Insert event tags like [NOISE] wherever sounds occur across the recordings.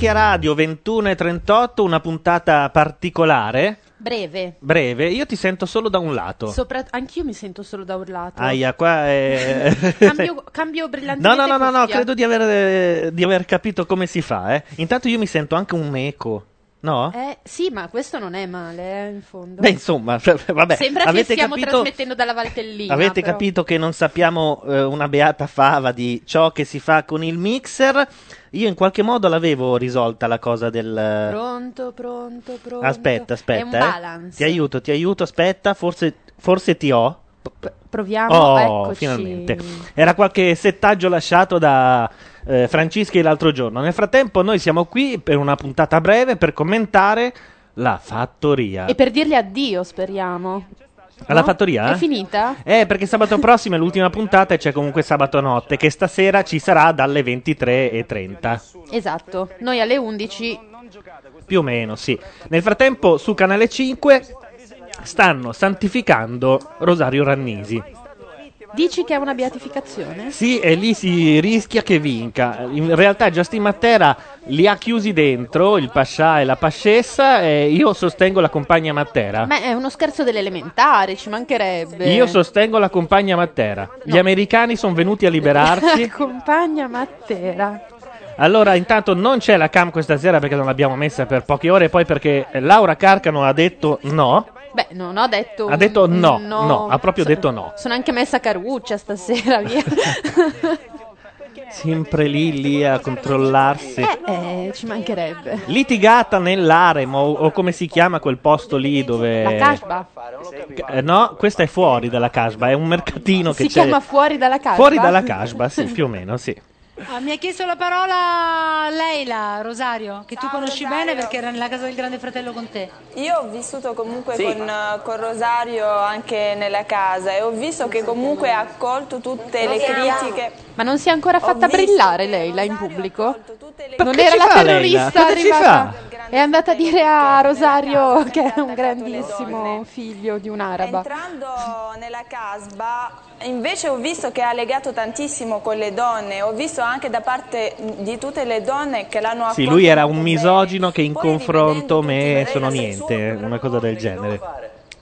Macchia Radio 21 e 38, una puntata particolare, Breve. breve. Io ti sento solo da un lato. Sopra- anch'io mi sento solo da un lato. Aia, qua è... [LAUGHS] Cambio, cambio brillantemente No, no, no, no, no, credo di aver, di aver capito come si fa, eh. Intanto io mi sento anche un eco, no? Eh, sì, ma questo non è male, eh, in fondo. Beh, insomma, [LAUGHS] vabbè, Sembra che avete stiamo capito... trasmettendo dalla Valtellina. Avete però. capito che non sappiamo eh, una beata fava di ciò che si fa con il mixer? Io in qualche modo l'avevo risolta la cosa del... Pronto, pronto, pronto. Aspetta, aspetta. È un eh. balance. Ti aiuto, ti aiuto, aspetta, forse, forse ti ho. Proviamo, Oh, eccoci. finalmente. Era qualche settaggio lasciato da eh, Francischi l'altro giorno. Nel frattempo noi siamo qui per una puntata breve per commentare la fattoria. E per dirgli addio, speriamo. Alla No? fattoria? È finita? Eh, perché sabato prossimo è l'ultima puntata e c'è comunque sabato notte, che stasera ci sarà dalle 23.30. Esatto. Noi alle 11 Più o meno, sì. Nel frattempo, su Canale 5 stanno santificando Rosario Rannisi. dici che è una beatificazione? Sì, e lì si rischia che vinca. In realtà Justin Matera li ha chiusi dentro, il Pascià e la Pascessa, e io sostengo la compagna Matera. Ma è uno scherzo dell'elementare, ci mancherebbe. Io sostengo la compagna Matera. Gli americani sono venuti a liberarsi. [LAUGHS] Compagna Mattera. Allora, intanto non c'è la cam questa sera perché non l'abbiamo messa per poche ore, e poi perché Laura Carcano ha detto no. Beh, non ho detto. Ha detto no, no. no, ha proprio So- detto no. Sono anche messa caruccia stasera, via. [LAUGHS] Sempre lì, lì a controllarsi. eh, eh, ci mancherebbe. Litigata nell'Aremo, o, come si chiama quel posto lì dove... La casba? Eh, no, questa è fuori dalla casba, è un mercatino che Si c'è... chiama fuori dalla casba? Fuori dalla casba, sì, più o meno, sì. Ah, mi ha chiesto la parola Leila Rosario, che tu conosci bene perché era nella casa del grande fratello con te. Io ho vissuto comunque Sì. con, con Rosario anche nella casa e ho visto che comunque ha accolto tutte le critiche. Ma non si è ancora fatta brillare lei là in pubblico? Non era la fa terrorista Cosa ci arrivata. È andata a dire a Rosario che è un grandissimo figlio di un'araba. Entrando nella casba invece ho visto che ha legato tantissimo con le donne, ho visto anche da parte di tutte le donne che l'hanno accolto. Sì, lui era un misogino che in confronto me sono niente, una cosa del genere.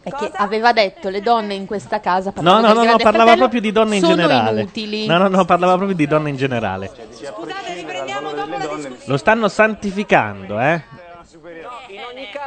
È che aveva detto le donne in questa casa No, no, no, no, parlava proprio di donne in generale. inutili. No, no, no, parlava proprio di donne in generale. Lo stanno santificando, eh?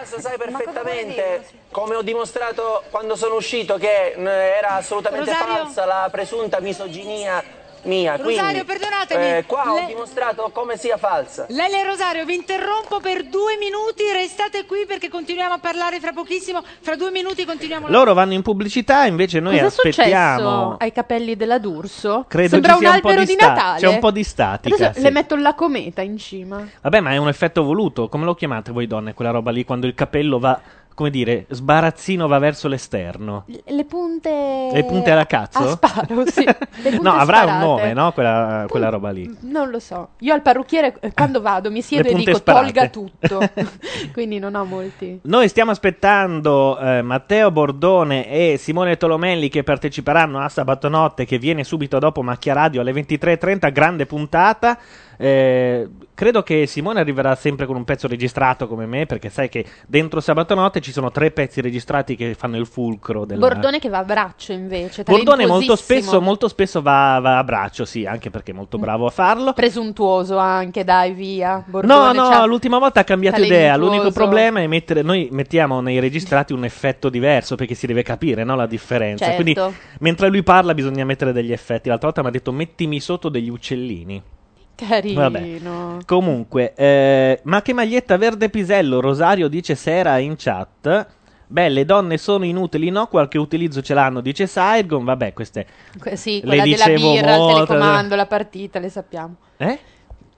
Caso sai perfettamente, come ho dimostrato quando sono uscito, che eh, era assolutamente Rosario? falsa la presunta misoginia mia. Rosario, Quindi, perdonatemi, eh, qua ho le- dimostrato come sia falsa. Leila e Rosario, vi interrompo per due minuti, restate qui perché continuiamo a parlare fra pochissimo, fra due minuti continuiamo la... Loro vanno in pubblicità, invece noi Cosa è aspettiamo. successo ai capelli della D'Urso? Credo Sembra un un po' albero di di, sta- Natale. c'è un po' di statica, Adesso sì. le metto la cometa in cima. Vabbè, ma è un effetto voluto. Come lo chiamate voi donne, quella roba lì, quando il capello va, come dire, sbarazzino va verso l'esterno? Le- punte... Le punte alla cazzo? A sparo, sì. [LAUGHS] No, avrà un sparate. nome, no? Quella, quella roba lì. Non lo so. Io al parrucchiere eh, quando vado mi siedo e dico sparate. tolga tutto. [LAUGHS] [LAUGHS] Quindi non ho molti. Noi stiamo aspettando eh, Matteo Bordone e Simone Tolomelli che parteciperanno a Sabato Notte che viene subito dopo Macchia Radio alle 23.30, grande puntata. Eh, credo che Simone arriverà sempre con un pezzo registrato come me perché sai che dentro Sabato Notte ci sono tre pezzi registrati che fanno il fulcro della... Bordone che va a braccio invece. Bordone molto spesso, molto spesso va, va a braccio, sì, anche perché è molto bravo a farlo. Presuntuoso anche, dai, via. Bordone No, no, l'ultima volta ha cambiato idea. L'unico problema è mettere. Noi mettiamo nei registrati un effetto diverso perché si deve capire no, la differenza. Certo. Quindi mentre lui parla bisogna mettere degli effetti. L'altra volta mi ha detto mettimi sotto degli uccellini. Carino. Vabbè. Comunque, eh, ma che maglietta verde pisello? Rosario dice Sera in chat. Beh, le donne sono inutili, no? Qualche utilizzo ce l'hanno, dice Saigon. Vabbè, queste. Que- sì, Le quella della birra, il molto- telecomando, la partita, le sappiamo. Eh?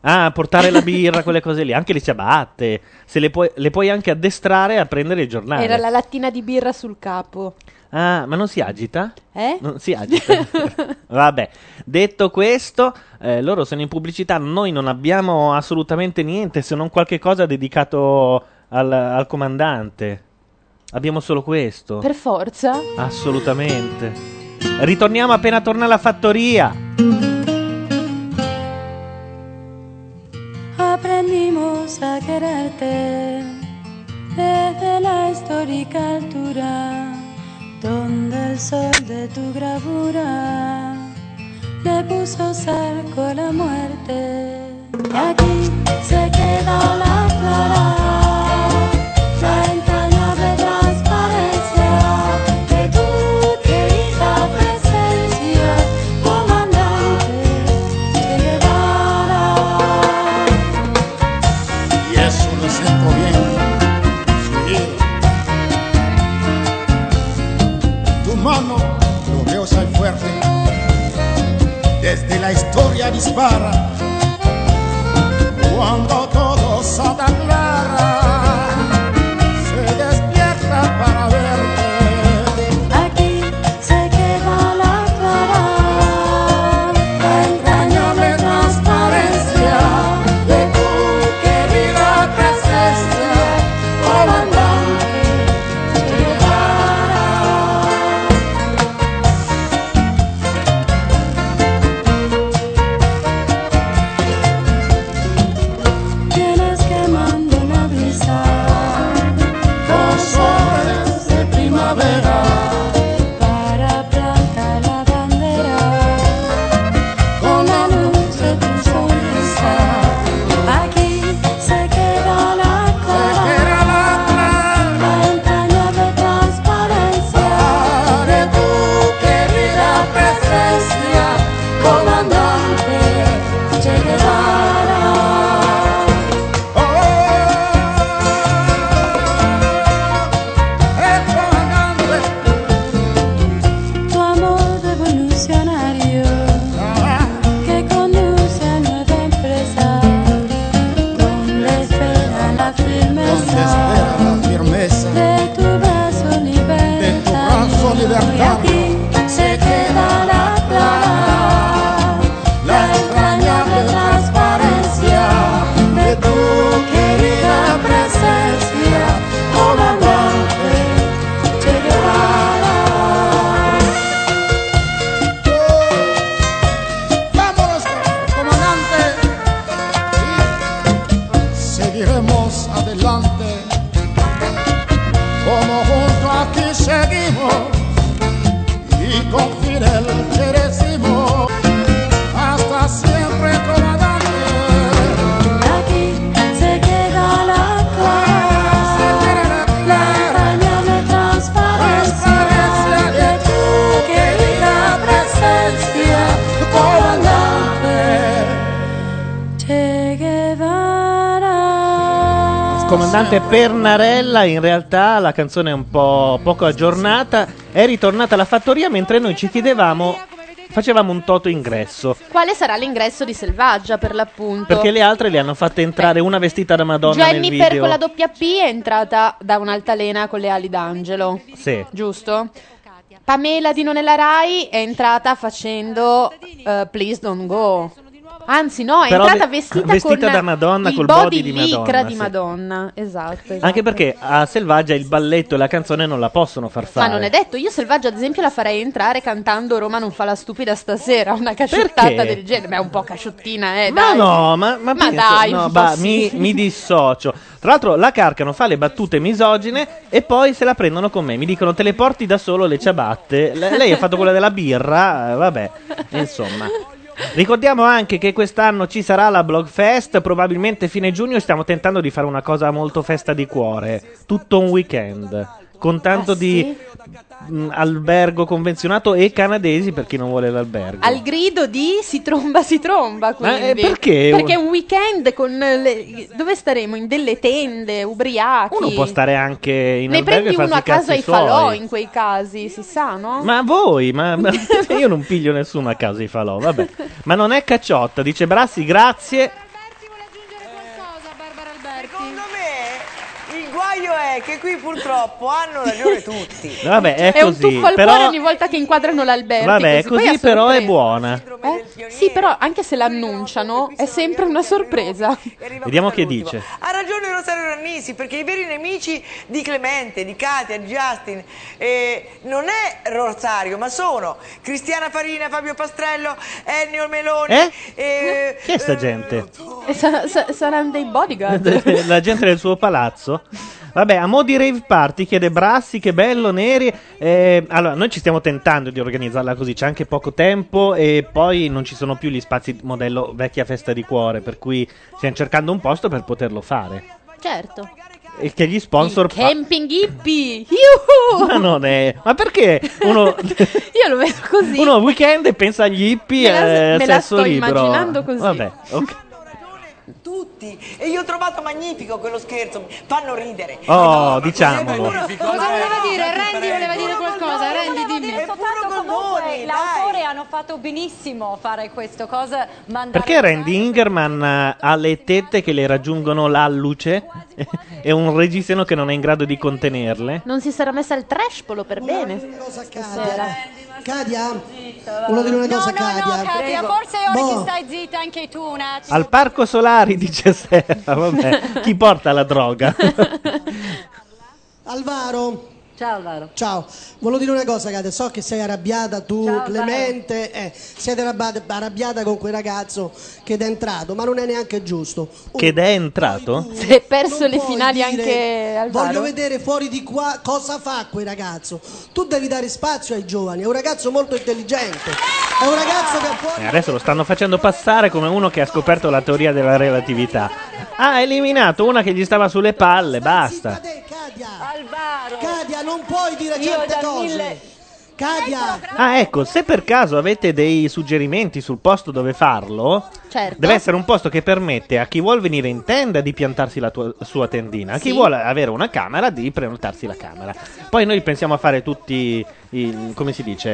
Ah, portare la birra, quelle cose lì. Anche le ciabatte. Se le puoi, le puoi anche addestrare a prendere il giornale. Era la lattina di birra sul capo. Ah, ma non si agita? Eh? Non si agita. [LAUGHS] Vabbè, detto questo, eh, loro sono in pubblicità, noi non abbiamo assolutamente niente se non qualche cosa dedicato al, al comandante. Abbiamo solo questo. Per forza? Assolutamente. Ritorniamo appena torna la fattoria. Aprendimos a quererte desde la histórica altura, donde el sol de tu bravura le puso cerco a la muerte. Y aquí se queda la clara, Pernarella, in realtà la canzone è un po' poco aggiornata. È ritornata alla fattoria mentre noi ci chiedevamo, facevamo un toto ingresso. Quale sarà l'ingresso di Selvaggia per l'appunto? Perché le altre le hanno fatte entrare una vestita da Madonna nel Jennifer video. con la doppia P è entrata da un'altalena con le ali d'angelo, Sì. giusto? Pamela di Non è la Rai è entrata facendo eh, Please Don't Go. Anzi, no, è Però entrata ve- vestita, vestita con da Madonna, il col body, body di Madonna, di sì. Madonna. Esatto, esatto. Anche perché a Selvaggia il balletto e la canzone non la possono far Ma fare. non è detto, io Selvaggia ad esempio la farei entrare cantando Roma non fa la stupida stasera, una casciottata Perché? del genere, beh un po' casciottina eh, Ma dai. no, ma, ma, penso- dai, no, bah, mi, mi dissocio. Tra l'altro, la Carcano fa le battute misogine e poi se la prendono con me. Mi dicono: Te le porti da solo le ciabatte. Le- lei ha fatto quella della birra. eh, vabbè, insomma. Ricordiamo anche che quest'anno ci sarà la Blogfest, probabilmente fine giugno. Stiamo tentando di fare una cosa molto festa di cuore, tutto un weekend. Con tanto Ah, di mh, albergo convenzionato e canadesi per chi non vuole l'albergo. Al grido di si tromba, si tromba. Ma, Quindi. eh, perché? Perché un weekend con le... dove staremo? In delle tende, ubriachi. Uno può stare anche in Ne albergo e prendi uno farsi a i casa ai falò suoi. in quei casi, si sa, no? Ma voi, ma, ma- [LAUGHS] io non piglio nessuno a casa i falò, vabbè. Ma non è cacciotta, dice Brassi, grazie. Guaio è che qui purtroppo hanno ragione tutti. Vabbè, è, È un così. tuffo al però, cuore ogni volta che inquadrano l'albergo. vabbè, è Poi così a però è buona. Eh? Sì, però anche se l'annunciano è sempre una sorpresa. Vediamo che dice. Ha ragione Rosario Rannisi perché i veri nemici di Clemente, di Katia, di Justin eh, non è Rosario ma sono Cristiana Farina, Fabio Pastrello, Ennio Meloni. Eh? eh, Chi è sta gente? E sa- sa- saranno dei bodyguard. [LAUGHS] La gente del suo palazzo. [LAUGHS] Vabbè, a mo' di rave party chiede Brassi, che bello, Neri. Eh, allora, noi ci stiamo tentando di organizzarla così, c'è anche poco tempo e poi non ci sono più gli spazi modello vecchia festa di cuore, per cui stiamo cercando un posto per poterlo fare. certo. E che gli sponsor... fa- Camping hippie. [LAUGHS] Yuhu! Ma non è... Ma perché uno... [LAUGHS] Io lo vedo così. Uno weekend e pensa agli hippie e me la sto libero. immaginando così. Vabbè, ok. Tutti e io ho trovato magnifico quello scherzo, fanno ridere. Oh, diciamolo. Cosa voleva dire? Randy voleva dire qualcosa. Randy, dimmi. Soltanto comunque l'autore hanno fatto benissimo fare questo cosa Perché Randy Ingerman eh, ha le tette che le raggiungono l'alluce e [LAUGHS] un reggiseno che non è in grado di contenerle? Non si sarà messa il trashpolo per bene. Stasera. Cadia, volevo dire una cosa no, no, Cadia. Katia, forse ora Boh. che stai zitta anche tu un attimo. Al Parco Solari, dice Serra, vabbè, [LAUGHS] chi porta la droga? Alvaro. Ciao Alvaro. Ciao, volevo dire una cosa, Katia. So che sei arrabbiata tu, Ciao, Clemente. Eh, siete arrabbiata, arrabbiata con quel ragazzo che è entrato, ma non è neanche giusto. che ed è entrato? Si è perso le finali dire, anche Alvaro. Voglio vedere fuori di qua cosa fa quel ragazzo. Tu devi dare spazio ai giovani, è un ragazzo molto intelligente. È un ragazzo che può E adesso lo stanno facendo passare come uno che ha scoperto la teoria della relatività. Ha eliminato una che gli stava sulle palle, basta. Alvaro. Cadia, non puoi dire Io certe cose. mille- Cadia. Ah, ecco, se per caso avete dei suggerimenti sul posto dove farlo, Certo. deve essere un posto che permette a chi vuole venire in tenda di piantarsi la tua- sua tendina, a chi Sì. vuole avere una camera di prenotarsi la camera. Poi noi pensiamo a fare tutti i, come si dice?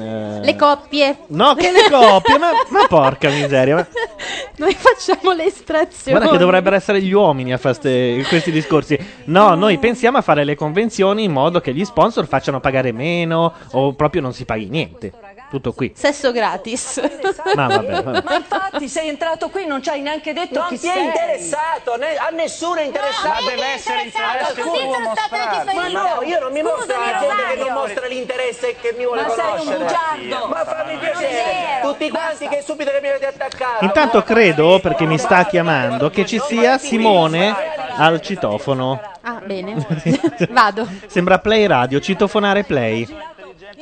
eh, Le coppie. No, che le coppie, ma, ma porca miseria. ma- [LAUGHS] Noi facciamo le estrazioni. Guarda che dovrebbero essere gli uomini a fare questi discorsi. No, noi pensiamo a fare le convenzioni in modo che gli sponsor facciano pagare meno o proprio non si paghi niente. Tutto qui. Sesso gratis. Ma vabbè, vabbè. Ma infatti sei entrato qui non ci hai neanche detto Non chi ti è sei. interessato, né- a nessuno è interessato. Ma deve essere interessato, state Ma no, io non mi mostro la gente che non mostra l'interesse e che mi vuole Ma sei un conoscere. bugiardo. Ma fammi Non piacere. Tutti quanti che subito che mi avete attaccato. Intanto credo, perché mi sta chiamando, che ci sia Simone al citofono. Ah, bene. Vado. [LAUGHS] Sembra Play Radio, citofonare Play.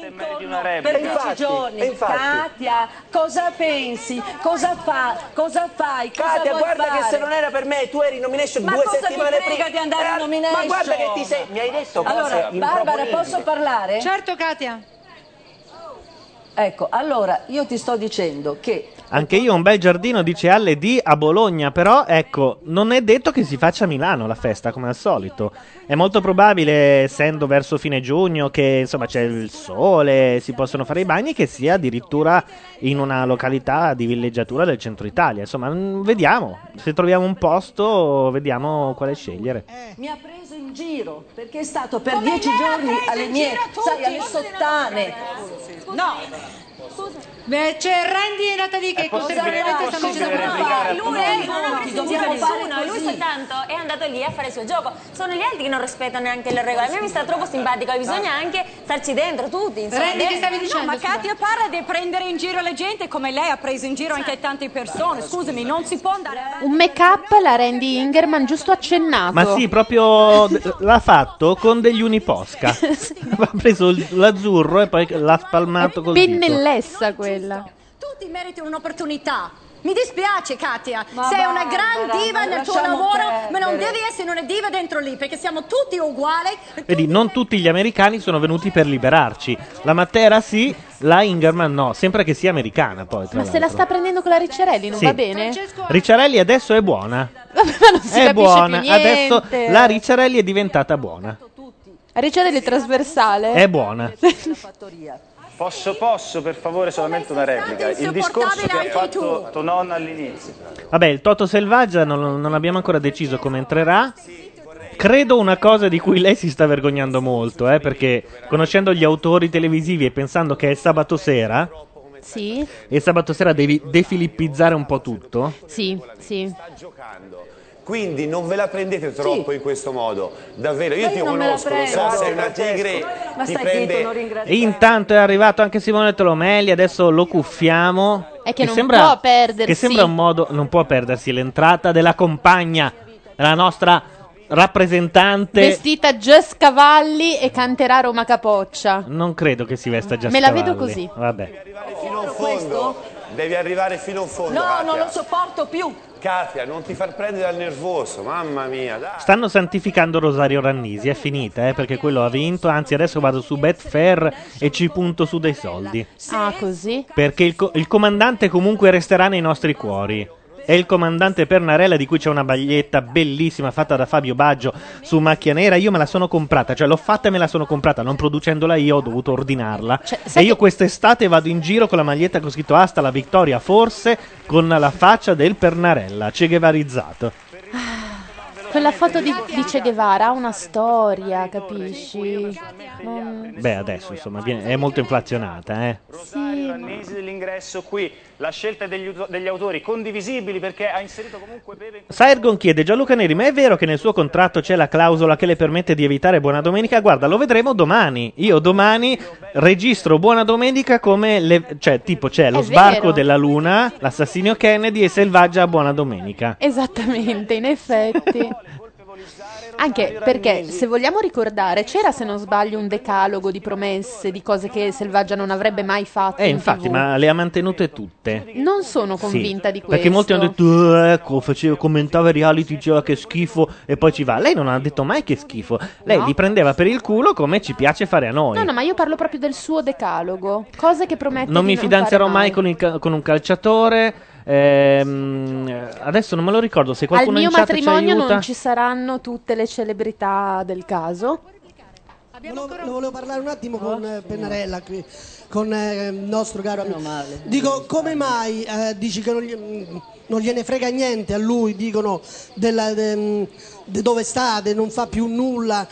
Per dieci giorni. infatti. Katia, cosa pensi? Cosa fa? Cosa fai? Cosa Katia, guarda fare? che se non era per me, tu eri in nomination Ma due settimane prima. di andare in Eh, nomination? Ma guarda che ti sei. Mi hai detto Allora, Barbara, posso parlare? Certo, Katia. Ecco, allora io ti sto dicendo che Anche io un bel giardino, dice Alle D a Bologna, però ecco, non è detto che si faccia a Milano la festa come al solito. È molto probabile, essendo verso fine giugno, che insomma c'è il sole, si possono fare i bagni, che sia addirittura in una località di villeggiatura del centro Italia. Insomma, mm, vediamo. Se troviamo un posto, vediamo quale scegliere. mi ha preso in giro perché è stato per dieci giorni alle mie, sai, alle sottane. No. Beh, c'è Randy e Natalie che costantemente stanno dicendo fare? Lui è è uno, dobbiamo fare uno, lui così. soltanto è andato lì a fare il suo gioco. Sono gli altri che non rispettano neanche le regole. A me mi sta troppo simpatico, bisogna anche starci dentro tutti. Insomma. Randy, che stavi dicendo? No, ma? Katia parla di prendere in giro la gente come lei ha preso in giro anche tante persone. Scusami, non si può andare avanti. Un make-up la Randy Ingerman giusto accennato. Ma sì, proprio l'ha fatto con degli uniposca. [LAUGHS] ha preso l'azzurro e poi l'ha spalmato dito. Pennellessa quella. Tu ti meriti un'opportunità. Mi dispiace Katia, Ma sei una gran diva nel tuo lavoro, ma non perdere. devi essere una diva dentro lì perché siamo tutti uguali. Vedi, non tutti gli americani sono venuti per liberarci. La Matera sì, la Ingerman no. Sembra che sia americana poi. Tra Ma se la sta prendendo con la Ricciarelli, non Sì. va bene? Ricciarelli adesso è buona. [LAUGHS] non si è buona. più Adesso la Ricciarelli è diventata buona. Ricciarelli è trasversale? È buona. [LAUGHS] Posso, posso, per favore, solamente una replica. Il discorso che ha fatto tua nonna all'inizio. Vabbè, il Toto Selvaggia non, non abbiamo ancora deciso come entrerà. Credo una cosa di cui lei si sta vergognando molto, eh, perché conoscendo gli autori televisivi e pensando che è sabato sera, Sì, e sabato sera devi defilippizzare un po' tutto. sì, sì. Quindi non ve la prendete troppo in questo modo. Davvero, io ti io la conosco, lo so, sei una tigre, Ma ti stai prende... zitto, non ringraziare. Intanto è arrivato anche Simone Tolomelli, adesso lo cuffiamo. È che non può perdersi. Che sembra un modo, non può perdersi l'entrata della compagna, la nostra rappresentante. Vestita Just Cavalli e canterà Roma Capoccia. Non credo che si vesta già Me la vedo così. Vabbè. Fino in fondo, devi arrivare fino in fondo, No, Katia. non lo sopporto più. Katia, non ti far prendere dal nervoso, mamma mia, dai. Stanno santificando Rosario Rannisi, è finita, eh, perché quello ha vinto. Anzi, adesso vado su Betfair e ci punto su dei soldi. Ah, così? Perché il, co- il comandante comunque resterà nei nostri cuori. È il comandante Pernarella di cui c'è una baglietta bellissima fatta da Fabio Baggio su macchia nera. Io me la sono comprata, cioè l'ho fatta e me la sono comprata. Non producendola io, ho dovuto ordinarla. e io quest'estate vado in giro con la maglietta con scritto Asta la vittoria, forse con la faccia del Pernarella, Che Guevarizzato. Quella foto di, di Che Guevara ha una storia, capisci? Non- Beh, adesso insomma viene- è molto inflazionata, eh. Rannisi dell'ingresso qui, la scelta degli, degli autori condivisibili perché ha inserito comunque Pepe. Saergon chiede Gianluca Neri, ma è vero che nel suo contratto c'è la clausola che le permette di evitare Buona Domenica? Guarda, lo vedremo domani. Io domani registro Buona Domenica come, le- cioè tipo c'è lo È sbarco vero. della Luna, l'assassinio Kennedy e Selvaggia Buona Domenica. Esattamente, in effetti. [LAUGHS] Anche perché, se vogliamo ricordare, c'era, se non sbaglio, un decalogo di promesse, di cose che Selvaggia non avrebbe mai fatto. Eh, in infatti, TV. ma le ha mantenute tutte. Non sono convinta Sì, di questo. Perché molti hanno detto, "Eh, ecco, faceva, commentava i reality, diceva che schifo e poi ci va. Lei non ha detto mai che schifo. Lei No. li prendeva per il culo come ci piace fare a noi. No, no, ma io parlo proprio del suo decalogo. Cose che promette non di mi non fidanzerò fare mai con, il ca- con un calciatore. Ehm, adesso non me lo ricordo se Al qualcuno mio in chat ci matrimonio aiuta. non ci saranno tutte le celebrità del caso. Volevo, ne volevo parlare un attimo con eh, Pennarella qui, con eh, il nostro caro amico. Dico, come mai eh, dici che non, gli- non gliene frega niente a lui, dicono della, de- de dove sta, de non fa più nulla,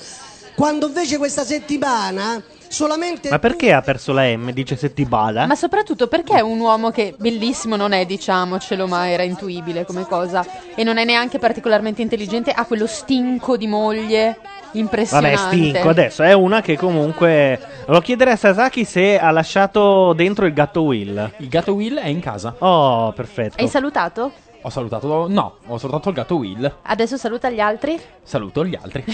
quando invece questa settimana solamente... Ma perché ha perso la M? Dice Settibala? Ma soprattutto perché è un uomo che bellissimo non è, diciamocelo, ma era intuibile come cosa. E non è neanche particolarmente intelligente, ha quello stinco di moglie impressionante. Vabbè, stinco adesso. È una che comunque. Lo chiederei a Sasaki se ha lasciato dentro il gatto Will. Il gatto Will è in casa. Oh, perfetto. Hai salutato? Ho salutato. No, ho salutato il gatto Will. Adesso saluta gli altri? Saluto gli altri.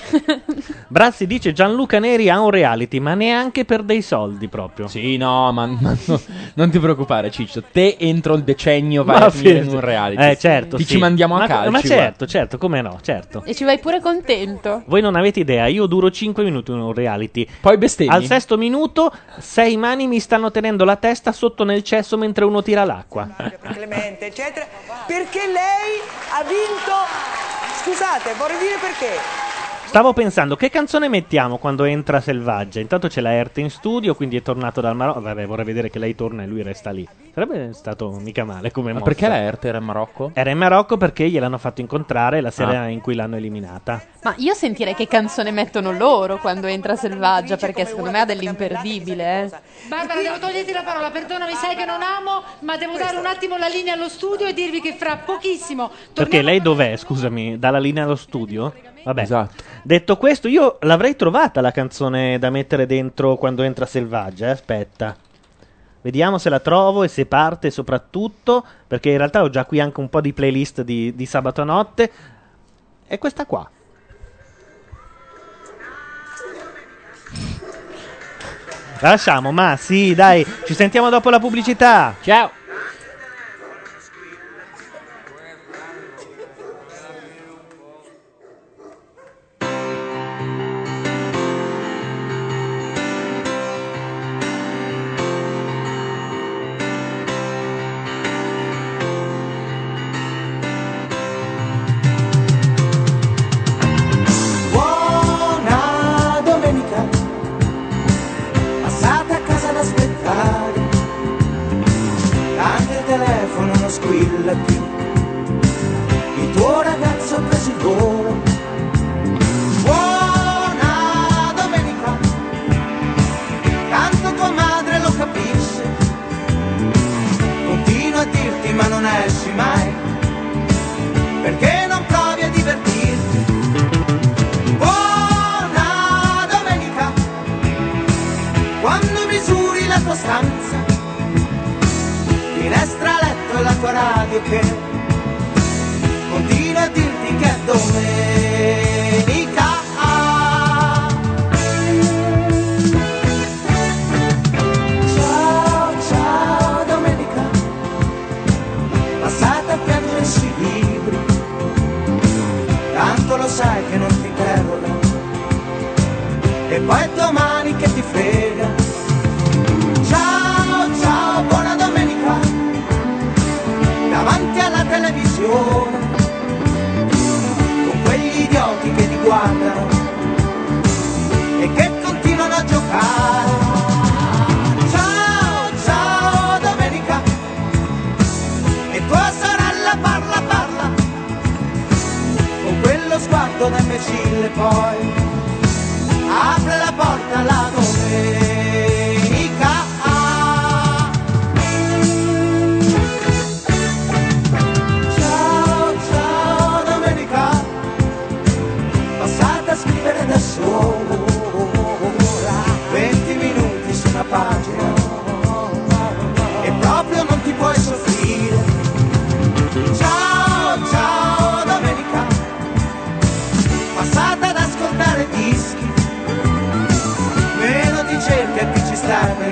[LAUGHS] Brazzi dice Gianluca Neri ha un reality, ma neanche per dei soldi proprio. Sì, no, ma, ma no, non ti preoccupare, Ciccio. Te entro il decennio vai Ma a finire in un reality. Eh, certo. Ti sì. ci mandiamo a ma, calci. Ma guarda. certo, certo, come no, certo. E ci vai pure contento. Voi non avete idea, io duro 5 minuti in un reality. Poi bestemmi. Al sesto minuto, sei mani mi stanno tenendo la testa sotto nel cesso mentre uno tira l'acqua. Clemente, eccetera, perché lei ha vinto. Scusate, vorrei dire perché. Stavo pensando, che canzone mettiamo quando entra Selvaggia? Intanto c'è la Erte in studio, quindi è tornato dal Marocco. Vabbè, vorrei vedere che lei torna e lui resta lì. Sarebbe stato mica male come Ma mossa. perché la Erte era in Marocco? Era in Marocco perché gliel'hanno fatto incontrare la sera Ah. in cui l'hanno eliminata. Ma io sentirei che canzone mettono loro quando entra Selvaggia, perché secondo me ha dell'imperdibile. Eh. Barbara, devo toglierti la parola, perdonami, sai che non amo, ma devo dare un attimo la linea allo studio e dirvi che fra pochissimo Perché lei dov'è, scusami? Dalla linea allo studio? Vabbè. Esatto. Detto questo, io l'avrei trovata la canzone da mettere dentro quando entra Selvaggia. eh, Aspetta. Vediamo se la trovo e se parte soprattutto, perché in realtà ho già qui anche un po' di playlist di, di sabato notte. È questa qua. La lasciamo, ma sì, dai, ci sentiamo dopo la pubblicità. Ciao. Televisione, con quegli idioti che ti guardano e che continuano a giocare. Ciao, ciao, domenica, e tua sorella parla, parla, con quello sguardo da imbecille poi. Apre la porta alla domenica.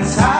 Ci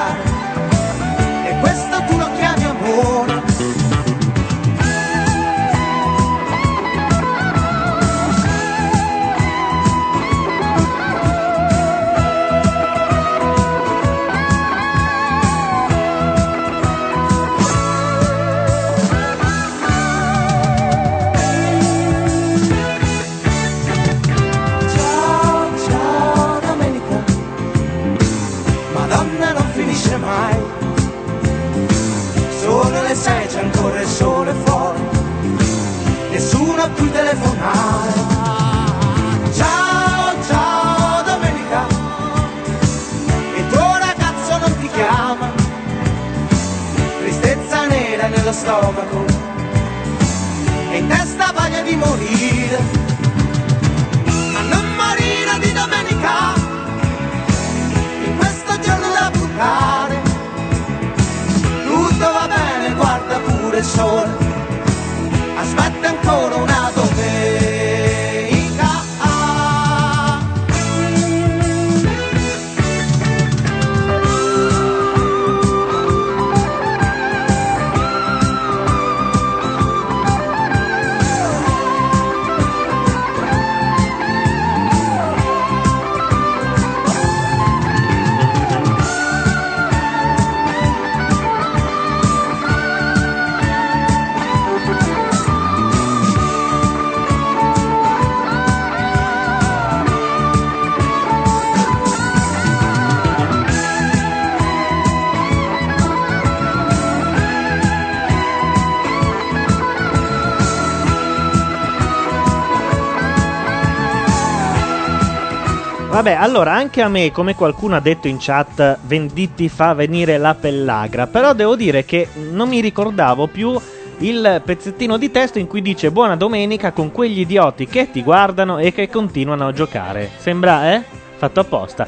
Vabbè, allora anche a me, come qualcuno ha detto in chat, Venditti fa venire la pellagra. Però devo dire che non mi ricordavo più il pezzettino di testo in cui dice buona domenica con quegli idioti che ti guardano e che continuano a giocare. Sembra, eh? Fatto apposta.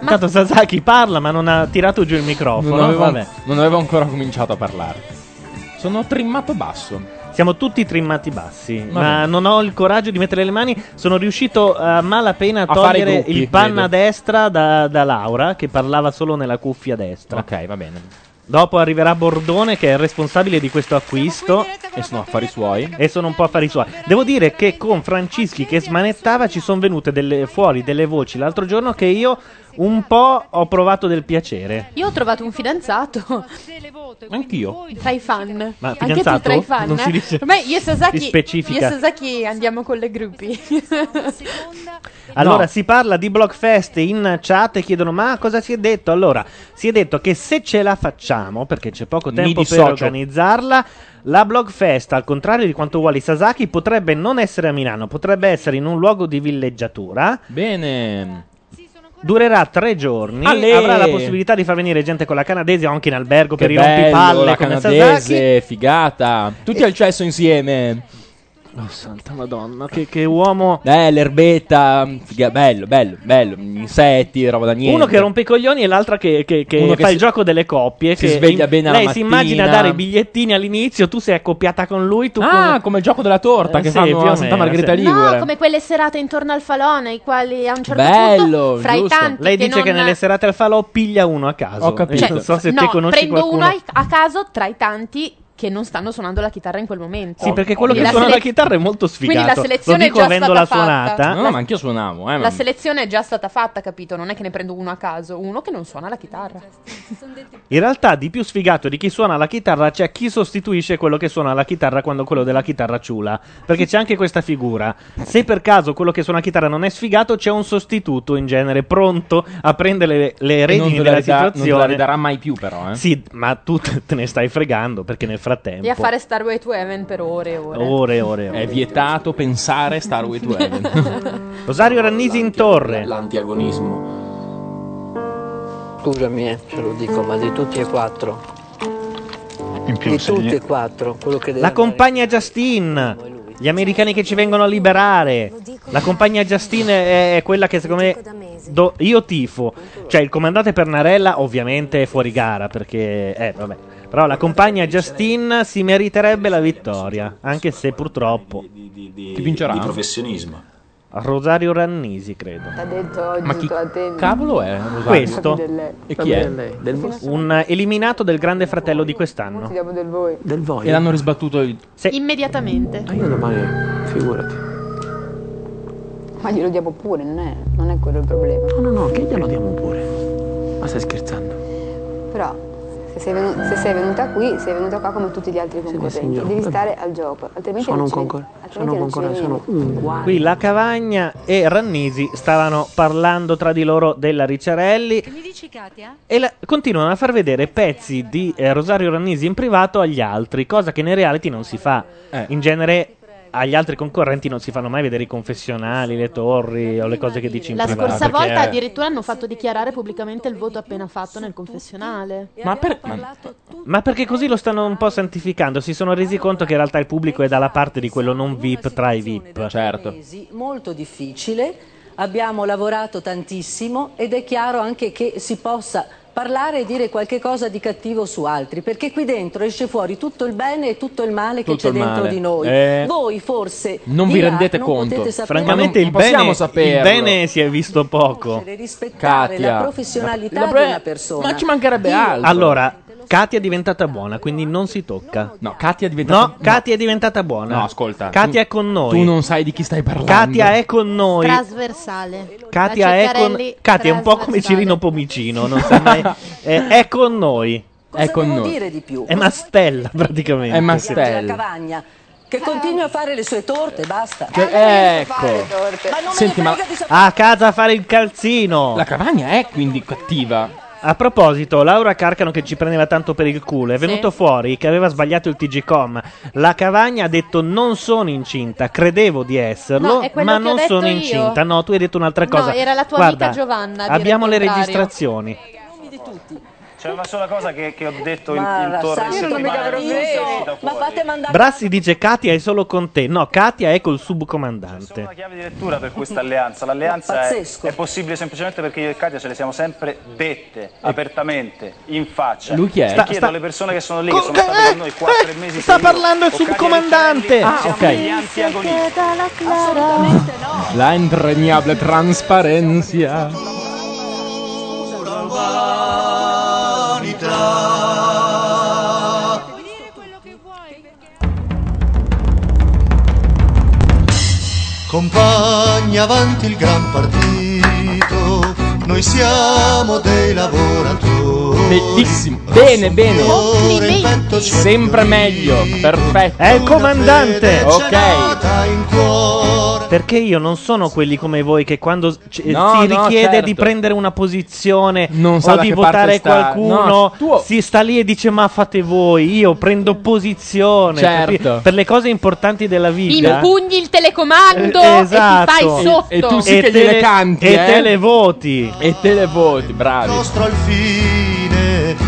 Intanto Sasaki parla ma non ha tirato giù il microfono. Non avevo, Vabbè. non avevo ancora cominciato a parlare. Sono trimmato basso. Siamo tutti trimmati bassi, Va ma non ho il coraggio di mettere le mani. Sono riuscito a malapena a togliere gruppi, il panna a vedo. destra da, da Laura, che parlava solo nella cuffia destra. Ok, va bene. Dopo arriverà Bordone, che è il responsabile di questo acquisto. E sono affari suoi. E sono un po' affari suoi. Devo dire che con Francischi che smanettava ci sono venute delle, fuori delle voci l'altro giorno che io un po' ho provato del piacere. Io ho trovato un fidanzato. Anch'io. Tra i fan. Ma Anche tu fidanzato? tra i fan. Non si eh? dice- Ormai io e Sasaki, si specifica. io e Sasaki andiamo con le gruppi. [LAUGHS] Allora No. si parla di Blockfest in chat e chiedono ma cosa si è detto? Allora si è detto che se ce la facciamo, perché c'è poco Mi tempo per dissocio. organizzarla, la Blockfest, al contrario di quanto vuole Sasaki, potrebbe non essere a Milano, potrebbe essere in un luogo di villeggiatura. Bene. Durerà tre giorni, Ale! avrà la possibilità di far venire gente con la canadese o anche in albergo Che per i bello, rompipalle la come canadese, Sasaki. figata. Tutti al cesso insieme. Oh, santa madonna, che, che uomo. Eh, l'erbetta, figa- bello, bello, bello. Insetti, roba da niente. Uno che rompe i coglioni e l'altra che, che- che Uno fa che si- il gioco delle coppie. si che sveglia in- bene alla Lei si immagina mattina. dare i bigliettini all'inizio, tu sei accoppiata con lui. Tu Ah, con- come il gioco della torta Eh, che sì, fanno a Santa Margherita sì. Ligure. No, come quelle serate intorno al falone, i quali a un certo Bello, punto, fra i giusto. tanti Lei che dice che non- nelle serate al falò piglia uno a caso. Ho capito. Non so se no, te conosci prendo qualcuno. uno a caso tra i tanti che non stanno suonando la chitarra in quel momento. Sì, perché quello che Quindi suona la la sele- chitarra è molto sfigato. Quindi la selezione Lo dico è già avendola stata fatta. suonata. No, ma anch'io suonavo, eh. La ma- selezione è già stata fatta, capito? Non è che ne prendo uno a caso, uno che non suona la chitarra. In realtà, di più sfigato di chi suona la chitarra c'è chi sostituisce quello che suona la chitarra quando quello della chitarra ciula. Perché c'è anche questa figura. Se per caso quello che suona la chitarra non è sfigato, c'è un sostituto in genere pronto a prendere le, le redini la della ridà- non te situazione. la ridarà mai più, però, eh. Sì, ma tu te te ne stai fregando perché nel frattempo. E a fare Starway to Heaven per ore e ore. Ore e ore. ore. È vietato pensare Starway to Heaven. [LAUGHS] Rosario Rannisi in torre. L'antiagonismo. Scusami, eh, ce lo dico, ma di tutti e quattro. In più, di tutti e quattro, quello che deve La andare- compagna Justin. Gli americani che ci vengono a liberare. La compagna Justin è, è quella che secondo me do- io tifo. Cioè il comandante Pernarella ovviamente è fuori gara perché eh vabbè. Però la compagna Justin si meriterebbe la vittoria, anche se purtroppo Chi vincerà? di professionismo. Rosario Rannisi, credo. Ha detto oggi Ma chi cavolo è Rosario? Questo E chi è? un eliminato del Grande Fratello di quest'anno. Del voi. Del voi. E l'hanno risbattuto il... Immediatamente. Ma io domani, figurati. Ma glielo diamo pure, non è, non è quello il problema. No, no, no, che glielo diamo pure. Ma stai scherzando? Però se sei, venu- se sei venuta qui, sei venuta qua come tutti gli altri concorrenti. Devi stare al gioco, altrimenti Sono non un ci concor- sono concorrente, sono uguali. Qui la Cavagna e Rannisi stavano parlando tra di loro della Ricciarelli Che mi dici Katia? e la- continuano a far vedere pezzi di eh, Rosario Rannisi in privato agli altri, cosa che nei reality non si fa. In genere agli altri concorrenti non si fanno mai vedere i confessionali, le torri o le cose che dici in La privato. scorsa perché- volta addirittura hanno fatto dichiarare pubblicamente il voto appena fatto nel confessionale. Ma, per- ma- ma perché così lo stanno un po' santificando? Si sono resi conto che in realtà il pubblico è dalla parte di quello non VIP tra i VIP. Certo. mesi, molto difficile, abbiamo lavorato tantissimo ed è chiaro anche che si possa parlare e dire qualche cosa di cattivo su altri, perché qui dentro esce fuori tutto il bene e tutto il male che Tutto c'è dentro male. di noi. Eh. Voi forse Non vi là rendete non conto. potete sapere Francamente il Non bene, il bene si è visto poco. rispettare Katia. la professionalità La- di una persona. Ma ci mancherebbe Io- altro. Allora, Katia è diventata buona, quindi non si tocca. No, Katia è diventata... No, Katia è diventata buona. No, ascolta. Katia tu- è con noi. Tu non sai di chi stai parlando. Katia è con noi. Trasversale. Katia è con Ceccarelli Katia è un po' come. Cirino Pomicino, non sa mai. [LAUGHS] è, è con noi. Cosa devo dire di più? È Mastella praticamente. È La Mastella. cavagna che continui a fare le sue torte, basta. Cioè, ecco. Ma non Senti, ma. A casa a fare il calzino. la cavagna è quindi cattiva. A proposito, Laura Carcano che ci prendeva tanto per il culo, è venuto fuori che aveva sbagliato il TG.com. La Cavagna ha detto non sono incinta, credevo di esserlo, No, è quello ma che ho non detto sono io. incinta. No, tu hai detto un'altra No, cosa. era la tua Guarda, amica Giovanna a dire Abbiamo il le contrario. registrazioni. C'è una sola cosa che, che ho detto in, Ma in in vero vero. Ma fate mandare Brassi dice Katia è solo con te. No, Katia è col subcomandante. una chiave di lettura per questa alleanza. L'alleanza è, pazzesco. è possibile semplicemente perché io e Katia ce le siamo sempre dette apertamente, in faccia. Lui chi è? E Sta- chiedo sta- alle persone che sono lì, Co- che sono che- state con noi eh, 4 eh, mesi sta se io parlando il Katia subcomandante. Ricciarelli Ah, siamo ok. degli antagonisti. Assolutamente no. La entrañable transparencia. Compagni avanti il gran partito, noi siamo dei lavoratori. Bellissimo. Bene, bene. Ci Sempre meglio. Perfetto. È il comandante. Ok. in cuore. Perché io non sono quelli come voi che quando c- No, si no, richiede certo. di prendere una posizione Non sa o da di che votare sta. qualcuno, No, si sta lì e dice ma fate voi, io prendo posizione Certo. capi- per le cose importanti della vita. Impugni il telecomando Eh, e esatto. ti fai sotto. E tu sì E che te gliele le- canti, e eh? te le voti. E te le voti, bravi. Il nostro al fine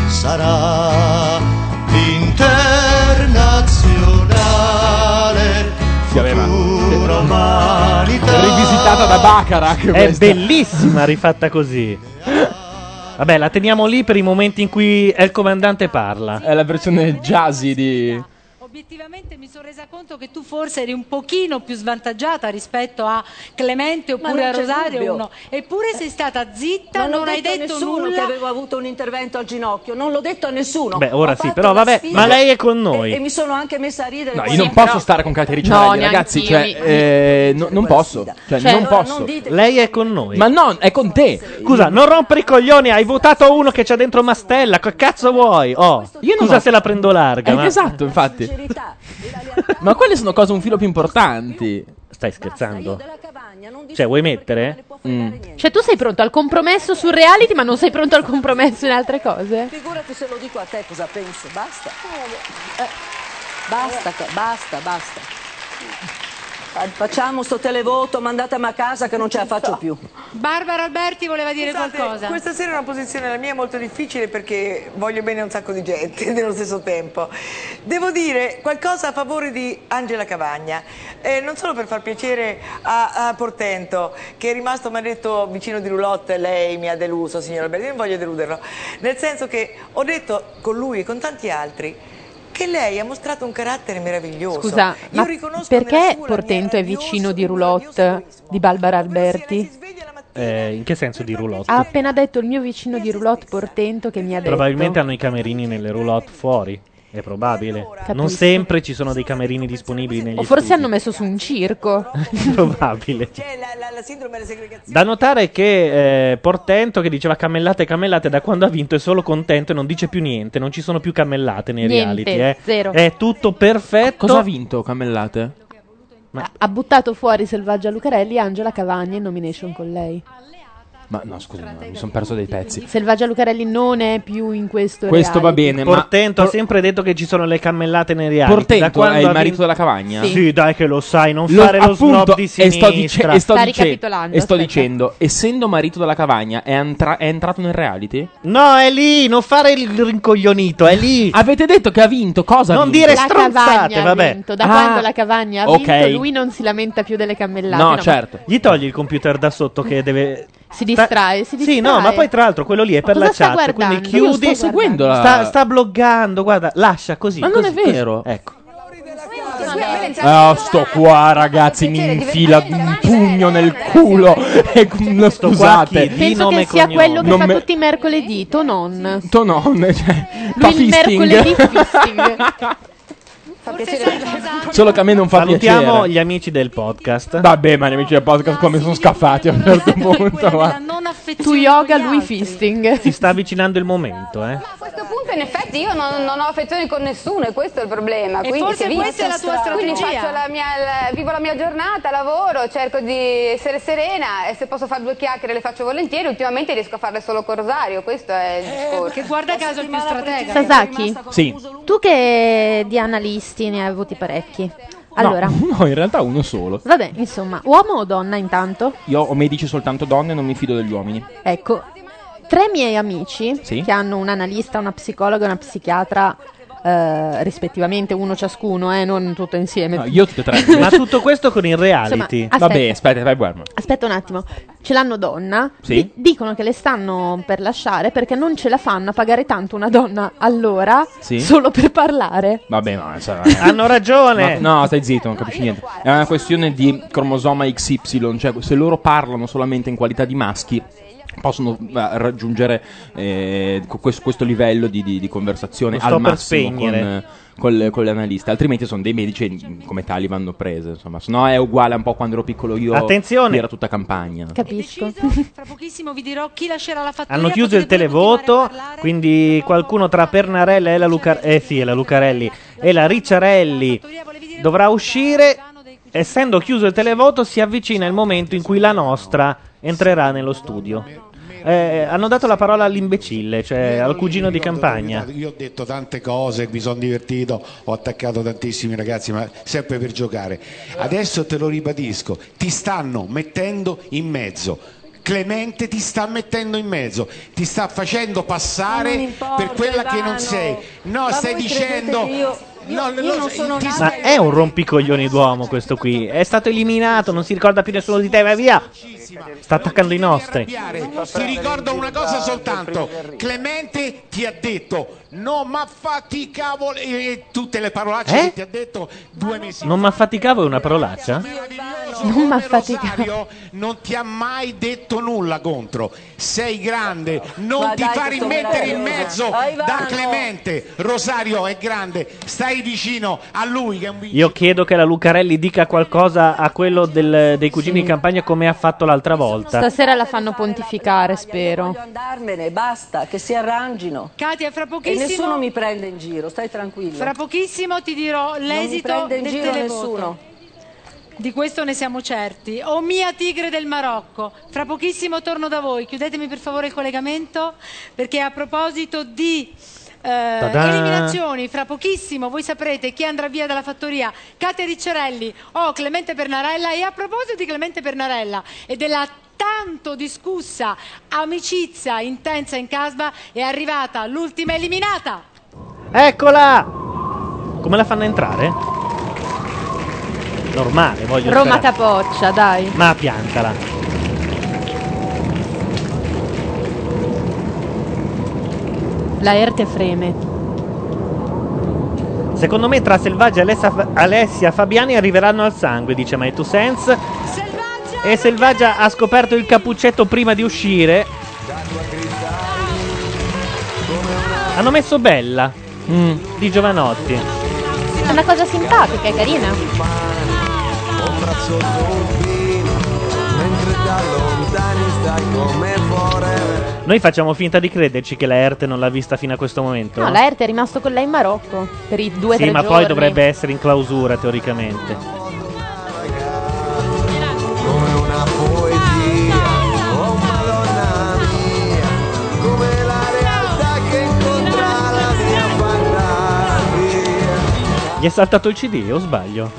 sarà l'internazionale Sì, vabbè, ma- l'umanità. Rivisitata da Bacharach. È questa. bellissima rifatta così. Vabbè, la teniamo lì per i momenti in cui è il comandante parla. È la versione jazzy di. Obiettivamente mi sono resa conto che tu forse eri un pochino più svantaggiata rispetto a Clemente oppure a Rosario uno. Eppure sei stata zitta, Ma non, non, ho hai detto a detto nessuno nulla. che avevo avuto un intervento al ginocchio, non l'ho detto a nessuno. Beh, ora Ho sì, però vabbè, ma lei è con E, noi. e mi sono anche messa a ridere. No, io non però- posso stare con Cate Ricciarelli, No, ragazzi. Cioè, mi- eh, no- non posso. Cioè, Cioè, non allora, posso. non dite- Lei è con noi. Ma no, è con te. Scusa, non rompere i coglioni, hai votato uno che c'ha dentro Mastella. Che cazzo vuoi? Oh, Io non scusa se la prendo larga. Eh, ma... Esatto, infatti. [LAUGHS] Ma quelle sono cose un filo più importanti. Stai scherzando? Cioè, vuoi mettere? Mm. Cioè, tu sei pronto al compromesso sul reality, ma non sei pronto al compromesso in altre cose? Figurati se lo dico a te cosa penso, basta. Eh, basta, basta, basta. Fa- Facciamo sto televoto, mandatemi a casa che non ce la faccio più. Barbara Alberti voleva dire Scusate, qualcosa. Questa sera è una posizione la mia molto difficile perché voglio bene a un sacco di gente [LAUGHS] nello stesso tempo. Devo dire qualcosa a favore di Angela Cavagna, Eh, non solo per far piacere a, a Portento, che è rimasto, mi ha detto, vicino di Roulotte, lei mi ha deluso, signor Alberti, non voglio deluderlo, nel senso che ho detto con lui e con tanti altri che lei ha mostrato un carattere meraviglioso. Scusa, Io ma riconosco perché Portento è vicino di Roulotte di Barbara Alberti? Eh, in che senso di roulotte? Ha appena detto il mio vicino di Roulotte Portento che mi ha detto Probabilmente hanno i camerini nelle roulotte fuori. È probabile. Non Capisco. sempre ci sono dei camerini disponibili negli O forse studi. hanno messo su un circo. [LAUGHS] probabile. C'è la, la- la sindrome della segregazione. Da notare che eh, Portento, che diceva cammellate, cammellate, da quando ha vinto è solo contento e non dice più niente. Non ci sono più cammellate nei Niente, reality. eh. zero. È tutto perfetto. Cosa ha vinto Cammellate? Ha buttato fuori Selvaggia Lucarelli e Angela Cavagna in nomination con lei. Ma no, scusa, ma mi sono perso dei pezzi. Selvaggia Lucarelli non è più in questo Questo va reality. bene, ma Portento ha sempre detto che ci sono le cammellate nei reality. Portento Da quando è il ha marito vinto- della Cavagna? Sì. dai che lo sai, non Lo- fare lo appunto, snob di e sto, dice- sinistra. e sto Sta dice- ricapitolando, e sto aspetta. dicendo, essendo marito della Cavagna, è, entra- è entrato nel reality? No, è lì, non fare il rincoglionito, è lì. Avete detto che ha vinto, cosa ha Non vinto? dire La stronzate, Cavagna ha vinto. Da Ah, quando la Cavagna ha ok. vinto, lui non si lamenta più delle cammellate. No, ma certo. Gli togli il computer da sotto che deve... Si distrae, si distrae. Sì, no, ma poi tra l'altro quello lì è per la cosa sta chat, quindi guardando? Io sto seguendo la- Sta, sta bloggando, guarda, lascia così. Ma non così, è vero. così. Ecco. Ah, sto qua, ragazzi, mi infila un pugno nel culo. E [LAUGHS] no, Sto qua scusate. Di Penso nome che e sia cognome. quello che Non fa me- tutti i mercoledì, [LAUGHS] Tonon. Tonon, [LAUGHS] cioè, fa Lui il fisting. mercoledì fisting. Fa piacere. Solo che a me non fa Salutiamo piacere. gli amici del podcast. Vabbè, ma gli amici del podcast come sono scaffati a un certo punto. ma- Tu yoga, lui fisting. Si sta avvicinando il momento, eh. Punto in effetti io non, non ho affezioni con nessuno e questo è il problema. E Quindi forse questa è la tua Quindi strategia. faccio la mia, la- vivo la mia giornata, lavoro, cerco di essere serena e se posso fare due chiacchiere le faccio volentieri. Ultimamente riesco a farle solo con Rosario, questo è il discorso. Che guarda caso il più stratega. Sasaki, Sì. tu che di analisti ne hai avuti parecchi. Allora, No, [LAUGHS] no, in realtà uno solo. vabbè, insomma, uomo o donna intanto? Io ho medici soltanto donne, non mi fido degli uomini. Ecco, tre miei amici Sì. che hanno un analista, una psicologa e una psichiatra eh, rispettivamente, uno ciascuno, eh, non tutto insieme. No, io tutte e tre. [LAUGHS] Ma tutto questo con il reality. Insomma, Vabbè, aspetta, vai Guerma. Aspetta un attimo, ce l'hanno donna, Sì. di- dicono che le stanno per lasciare perché non ce la fanno a pagare tanto una donna all'ora Sì. solo per parlare. Vabbè, no, insomma, [LAUGHS] Hanno ragione. No, no, stai zitto, non capisci niente. È una questione di cromosoma XY, cioè se loro parlano solamente in qualità di maschi possono raggiungere eh, questo, questo livello di, di- di conversazione Lo al massimo con, con le analiste, altrimenti sono dei medici e come tali vanno prese, insomma, se no è uguale un po' quando ero piccolo io, Attenzione. era tutta campagna. Capisco. Fra pochissimo vi dirò chi lascerà la fattoria. Hanno chiuso il televoto, quindi qualcuno tra Pernarella e la Lucarelli, eh sì, è la Lucarelli e la Ricciarelli dovrà uscire. Essendo chiuso il televoto, si avvicina il momento in cui la nostra entrerà nello studio. Eh, hanno dato la parola all'imbecille, cioè al cugino di campagna. Io ho detto tante cose, mi sono divertito, ho attaccato tantissimi ragazzi, ma sempre per giocare. Adesso te lo ribadisco, ti stanno mettendo in mezzo. Clemente ti sta mettendo in mezzo, ti sta facendo passare importa, per quella che non Ivano. sei. No, Ma stai dicendo io- No, io non sono nata Ma è un rompicoglioni d'uomo questo qui. È stato eliminato, non si ricorda più nessuno di te, vai via. Sta attaccando i nostri. Ti ricordo una cosa soltanto. Clemente ti ha detto non ma fatti e tutte le parolacce Eh? che ti ha detto due mesi Non mi affaticavo è una parolaccia? Non mi Rosario non ti ha mai detto nulla contro. Sei grande, non Ma ti dai, far rimettere in mezzo Ivano. da Clemente. Rosario è grande, stai vicino a lui che è un Io chiedo che la Lucarelli dica qualcosa a quello del- dei cugini in campagna come ha fatto l'altra volta. Stasera la fanno pontificare, spero. Voglio andarmene, basta, che si arrangino. Katia, fra E pochissimo, nessuno mi prende in giro, stai tranquilla. fra pochissimo ti dirò l'esito prende in del giro televoto. nessuno. Di questo ne siamo certi. O mia tigre del Marocco. Fra pochissimo torno da voi. Chiudetemi per favore il collegamento perché a proposito di eh, eliminazioni, fra pochissimo voi saprete chi andrà via dalla fattoria, Katia Ricciarelli o Clemente Pernarella. E a proposito di Clemente Pernarella e della tanto discussa amicizia intensa in Casba, è arrivata l'ultima eliminata. Eccola! Come la fanno entrare? Normale, voglio Roma sperare. capoccia, dai. Ma piantala. La Erte freme. Secondo me tra Selvaggia e Alessia, Alessia Fabiani arriveranno al sangue, dice My Two Sense. E Selvaggia ha scoperto il cappuccetto prima di uscire. Hanno messo Bella mm, di Giovanotti. È una cosa simpatica, è carina. Un Noi facciamo finta di crederci che la Erte non l'ha vista fino a questo momento. No, la Erte è rimasto con lei in Marocco per i due o sì, tre ma giorni. poi dovrebbe essere in clausura teoricamente. Come una poesia, oh madonna mia, come la realtà che incontra la mia fantasia. Gli è saltato il CD o sbaglio?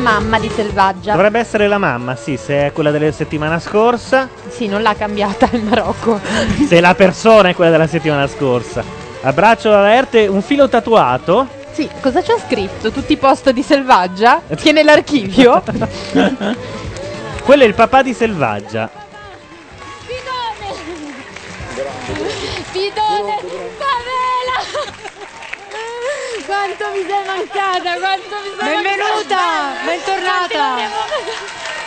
Mamma di Selvaggia. Dovrebbe essere la mamma, sì, se è quella della settimana scorsa. Sì, non l'ha cambiata in Marocco. [LAUGHS] Se la persona è quella della settimana scorsa. Abbraccio alla Erte, un filo tatuato. Sì, cosa c'ha scritto? Tutti i post di Selvaggia? [LAUGHS] Tiene l'archivio? [LAUGHS] Quello è il papà di Selvaggia. Bidone, favela! Quanto mi sei mancata, quanto mi sei Benvenuta, mancata! bentornata.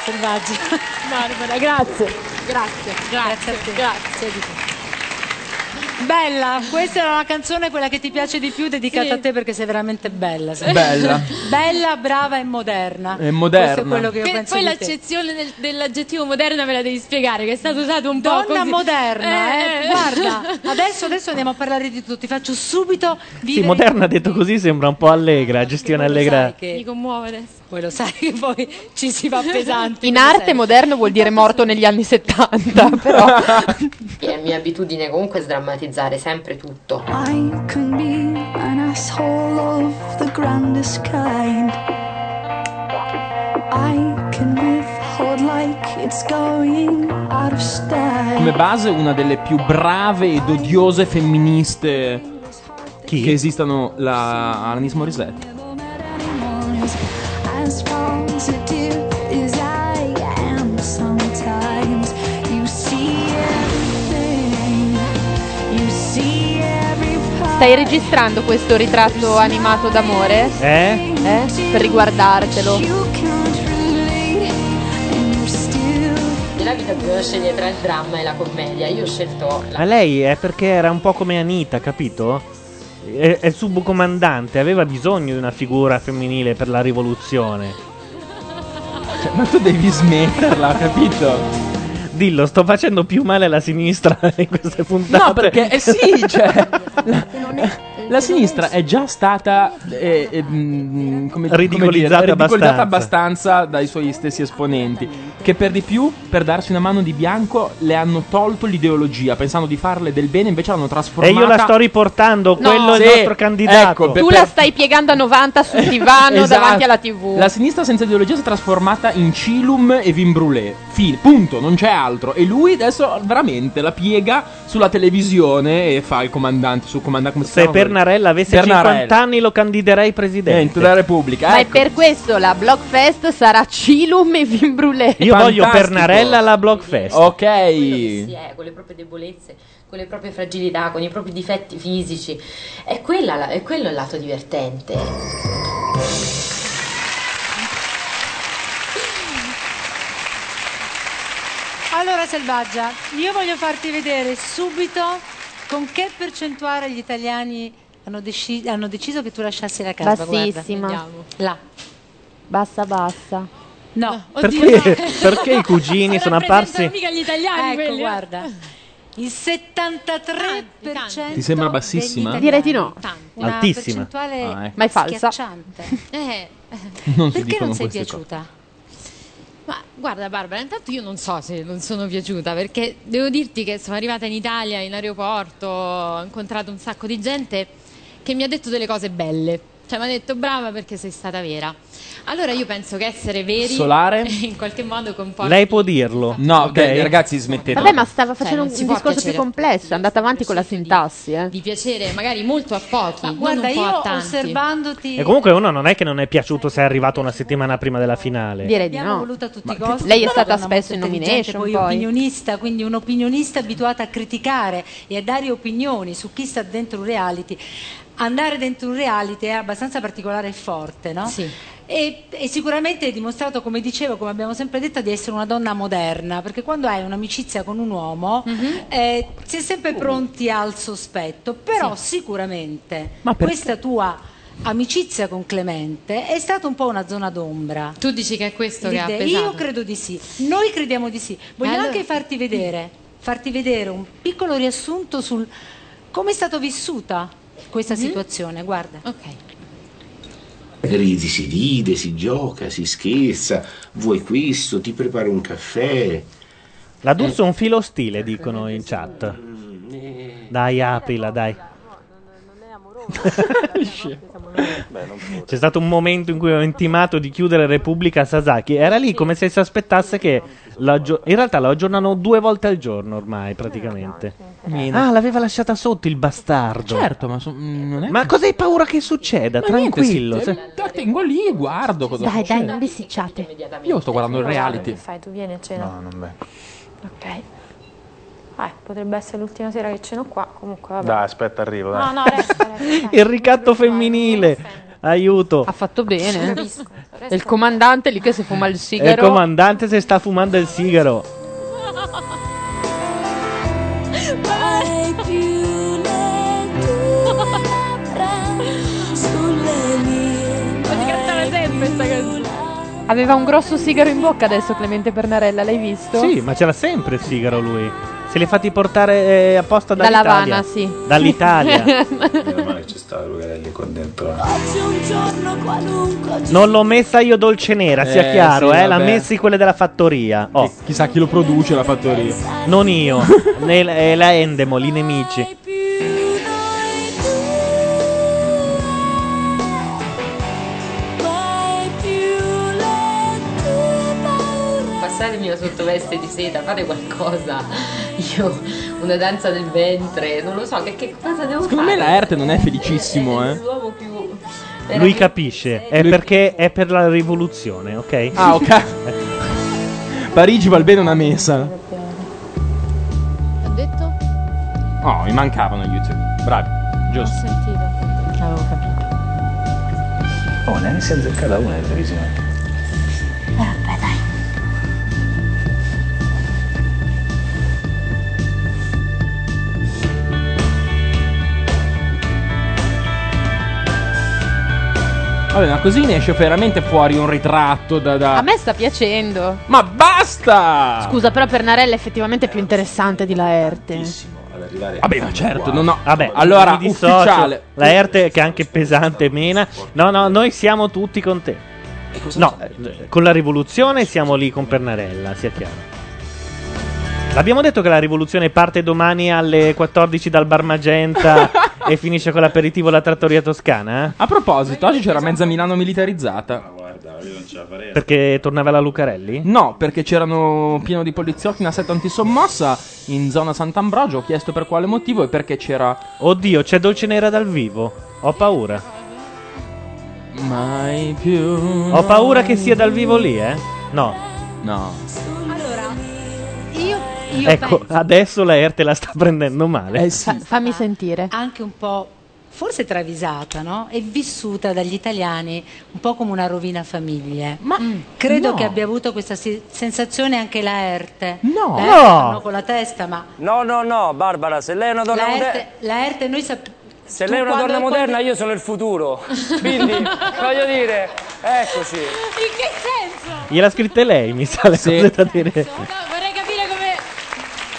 Selvaggia. Barbara, grazie. Grazie, grazie, grazie. Bella, questa era una canzone quella che ti piace di più dedicata Sì. a te perché sei veramente bella. sai. Bella. Bella, brava e moderna. È moderna. Questo è quello che io Che- penso poi l'accezione del- dell'aggettivo moderna me la devi spiegare, che è stato usato un po' Donna moderna, eh, Eh. Guarda, [LAUGHS] adesso, adesso andiamo a parlare di tutto. Ti faccio subito Sì, vivere moderna detto così sembra un po' allegra, gestione allegra. Mi commuove adesso. Poi lo sai che poi ci si va pesanti. In arte sempre. moderno vuol dire morto negli anni 70, [LAUGHS] però. È mia abitudine comunque sdrammatizzare sempre tutto. I can be an asshole of the grandest kind. I can withhold like it's going out of style. Come base una delle più brave ed odiose femministe che esistano, la Alanis Morissette. Stai registrando questo ritratto animato d'amore? Eh? Eh? Per riguardartelo. Nella vita bisogna scegliere tra il dramma e la commedia. Io ho scelto la A lei è perché era un po' come Anita, capito? È, è il subcomandante, aveva bisogno di una figura femminile per la rivoluzione. Cioè, Ma tu devi smetterla, capito? Dillo, sto facendo più male alla sinistra [LAUGHS] in queste puntate. No, perché eh sì, cioè, [LAUGHS] la, sinistra è già stata eh, eh, mm, come, come Ridicolizzata dire, ridicolizzata abbastanza. abbastanza dai suoi stessi esponenti. che per di più, per darsi una mano di bianco, le hanno tolto l'ideologia, pensando di farle del bene, invece l'hanno E trasformata. io la sto riportando, No. quello è il Sì, nostro candidato. ecco, per- Tu la stai piegando a 90 sul [LAUGHS] divano Esatto. davanti alla TV. La sinistra senza ideologia si è trasformata in Cilum e Vin Brûlé. Fine, punto, non c'è altro. E lui adesso veramente la piega sulla televisione e fa il comandante sul comandante come si Se chiama? Pernarella avesse Pernarella. 50 anni lo candiderei presidente della Repubblica. Ma è ecco. per questo la Blockfest sarà Cilum e Vin Brûlé. Io voglio Pernarella alla Blockfest. Ok. si è, con le proprie debolezze, con le proprie fragilità, con i propri difetti fisici. È, quella la- è quello il lato divertente. Allora Selvaggia, io voglio farti vedere subito con che percentuale gli italiani hanno, deci- hanno deciso che tu lasciassi la casa. Bassissima. Guarda. Là. Bassa, bassa. No, Perché, perché i cugini [LAUGHS] sono apparsi? mica gli italiani Ecco, quelli, eh. guarda. Il 73% Ti sembra bassissima? Direi di no. italiani. Una Altissima. percentuale Ah, ecco. Ma è falsa. schiacciante. [LAUGHS] Eh, Non Perché non sei piaciuta? ma guarda Barbara, intanto io non so se non sono piaciuta perché devo dirti che sono arrivata in Italia, in aeroporto, ho incontrato un sacco di gente che mi ha detto delle cose belle. Cioè mi ha detto brava perché sei stata vera. Allora io penso che essere veri Solare? [LAUGHS] in qualche modo comporta Lei può dirlo. No, ok? dai, ragazzi, smettete. Vabbè, ma stava Cioè, facendo non un, discorso più complesso, è andata avanti con la sintassi. Eh. di piacere magari molto a pochi, non Guarda, io a tanti. osservandoti E comunque uno non è che non è piaciuto se è arrivato una settimana prima della finale. Direi di Abbiamo no. voluto a tutti i Ma costi. lei è stata spesso in nomination, poi, poi. opinionista, quindi un opinionista abituata a criticare e a dare opinioni su chi sta dentro un reality. Andare dentro un reality è abbastanza particolare e forte, no? Sì. E, e sicuramente hai dimostrato, come dicevo, come abbiamo sempre detto, di essere una donna moderna, perché quando hai un'amicizia con un uomo Mhm. eh, si è sempre pronti al sospetto, però sicuramente Ma perché? questa tua amicizia con Clemente è stata un po' una zona d'ombra. Tu dici che è questo che ha pesato? Io credo di sì, noi crediamo di sì. Voglio allora- anche farti vedere, farti vedere un piccolo riassunto sul come è stata vissuta questa situazione, guarda. Ok. Ridi, si ride, si gioca, si scherza, vuoi questo, ti preparo un caffè. La D'Urso è un filo stile, dicono in chat. Dai, aprila, dai. [LAUGHS] C'è stato un momento in cui ho intimato di chiudere Repubblica a Sasaki. Era lì come se si aspettasse che. lo aggio- in realtà lo aggiornano due volte al giorno ormai, praticamente. Meno. Ah, l'aveva lasciata sotto il bastardo. Certo, ma, so- mm, non è Ma cosa hai paura che succeda? Ma niente, Tranquillo. sì, se- La tengo lì e guardo cosa Dai, succede. dai, non bisticciate. Io sto guardando il reality. Che fai? Tu vieni a cena? No, non bene. Ok. Ah, potrebbe essere l'ultima sera che ceno qua, comunque vabbè. Dai, aspetta, arrivo. Dai. No, no, resta, [LAUGHS] resta. Il ricatto femminile. Aiuto. Ha fatto bene. Capisco. E il comandante lì che si fuma il E il sigaro. comandante si sta fumando il sigaro. Aveva un grosso sigaro in bocca adesso Clemente Pernarella, l'hai visto? Sì, ma c'era sempre il sigaro lui. Se li fatti portare eh, apposta Dalla dall'Italia. Havana, sì. Dall'Italia. [LAUGHS] Meno male che c'è stato Lucarelli qua dentro. Oggi un giorno qualunque. non l'ho messa io dolce nera, sia Eh, chiaro, sì, eh, l'ha vabbè. messi quelle della fattoria. Oh, Chissà chi lo produce la fattoria. non io, [LAUGHS] né- è la Endemol, i nemici. Passatemi la sottoveste di seta, fate qualcosa. Io, una danza del ventre, non lo so, che, che cosa devo Secondo me fare? la Erte non è felicissimo, eh. L'uomo più... Lui capisce, è perché è per la rivoluzione, ok? Ah, ok. Parigi val bene una messa. Ho detto? Oh, mi mancavano YouTube. Bravi. Giusto. sentito. Avevo capito. Oh, ne si è azzeccata una in televisione. Vabbè, ma così ne esce veramente fuori un ritratto da. da- A me sta piacendo. Ma basta! Scusa, però Pernarella è effettivamente più interessante di Laerte. Ad arrivare Vabbè, ma certo, no, no. Vabbè, allora, mi dissocio. ufficiale. La Erte che è anche pesante e mena. No, no, noi siamo tutti con te. No, eh, con la rivoluzione siamo lì con Pernarella, sia chiaro. L'abbiamo detto che la rivoluzione parte domani alle 14 dal Bar Magenta [LAUGHS] e finisce con l'aperitivo alla trattoria toscana? eh? A proposito, oggi c'era mezza Milano militarizzata. Guarda, io non ce la farei. Perché tornava la Lucarelli? No, perché c'erano pieno di poliziotti in assetto antisommossa in zona Sant'Ambrogio. Ho chiesto per quale motivo e perché c'era. Oddio, c'è Dolce Nera dal vivo. Ho paura. Mai più. Ho paura che sia dal vivo lì, eh? No. No. Ecco, penso adesso la Erte la sta prendendo male. Eh Fa- fammi sentire. anche un po' forse travisata, no? E vissuta dagli italiani un po' come una rovina famiglie. Ma credo no. che abbia avuto questa si- sensazione anche la Erte. No. La Erte No. con la testa, ma No, no, no, Barbara, se lei è una donna la moderna. Erte, la Erte noi sappiamo. Se lei è una donna moderna, io sono il futuro. [LAUGHS] Quindi, voglio dire, eccoci. In che senso? Gliel'ha scritte lei, mi sa le cose da dire. No.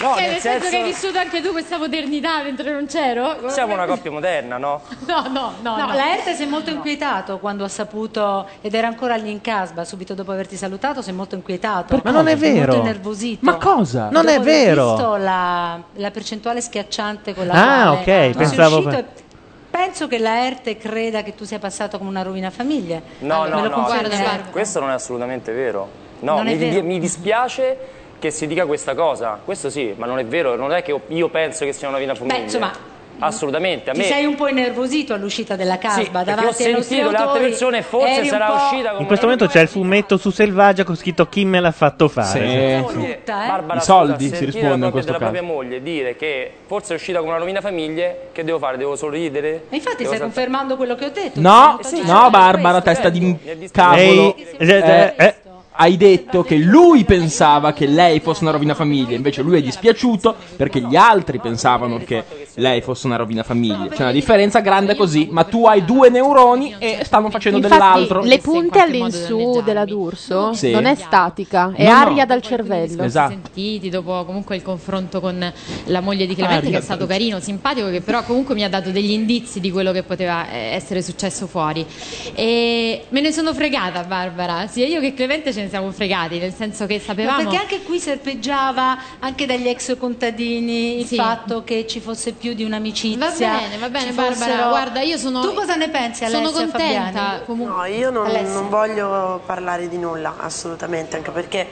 No, cioè, nel nel senso senso- che hai vissuto anche tu questa modernità mentre non c'ero? Siamo una coppia moderna, no? [LAUGHS] No, no, no. No, no. la Erte si è molto inquietato quando ha saputo, ed era ancora lì in Casba, subito dopo averti salutato, si è molto inquietato. Ma non è Si vero. molto innervosito. Ma cosa? Dopo Non è aver vero. visto la, la percentuale schiacciante con la Ah, quale ok, pensavo uscito per- Penso che la Erte creda che tu sia passato come una rovina famiglie. No, Me no, lo no, confermi, questo, non è assolutamente vero. No, è mi, vero? mi dispiace che si dica questa cosa. Questo sì, ma non è vero, non è che io penso che sia una rovina famiglia. insomma, Assolutamente, a Ti me sei un po' innervosito all'uscita della Casba Sì, davanti ho sentito le altre persone, forse sarà uscita In questo momento c'è il fumetto su Selvaggia con scritto chi me l'ha fatto fare. moglie, eh? Barbara, I soldi scusa, si risponde la in questo della caso. propria moglie dire che forse è uscita come una rovina famiglie, che devo fare? Devo sorridere? E infatti Devo stai saltare- confermando quello che ho detto. No, sono no, Barbara, questo. testa di Lei- cavolo. Lei- Eh, eh, eh. Hai detto che lui pensava che lei fosse una rovina famiglia, invece lui è dispiaciuto perché gli altri pensavano che lei fosse una rovina famiglia. C'è una differenza grande così, ma tu hai due neuroni e stanno facendo dell'altro. Infatti, le punte all'insù della D'Urso Sì. non è statica, è No, no. aria dal cervello. Esatto. sentiti dopo comunque il confronto con la moglie di Clemente Ah, che è stato carino, simpatico che però comunque mi ha dato degli indizi di quello che poteva eh, essere successo fuori e me ne sono fregata Barbara sia io che Clemente ce ne siamo fregati nel senso che Ma sapevamo perché anche qui serpeggiava anche dagli ex contadini il Sì. fatto che ci fosse più di un'amicizia. Va bene, va bene, Barbara. fossero- Guarda, io sono- Tu cosa ne pensi sono Alessia contenta, Fabiani? No, io non, non voglio parlare di nulla, assolutamente, anche perché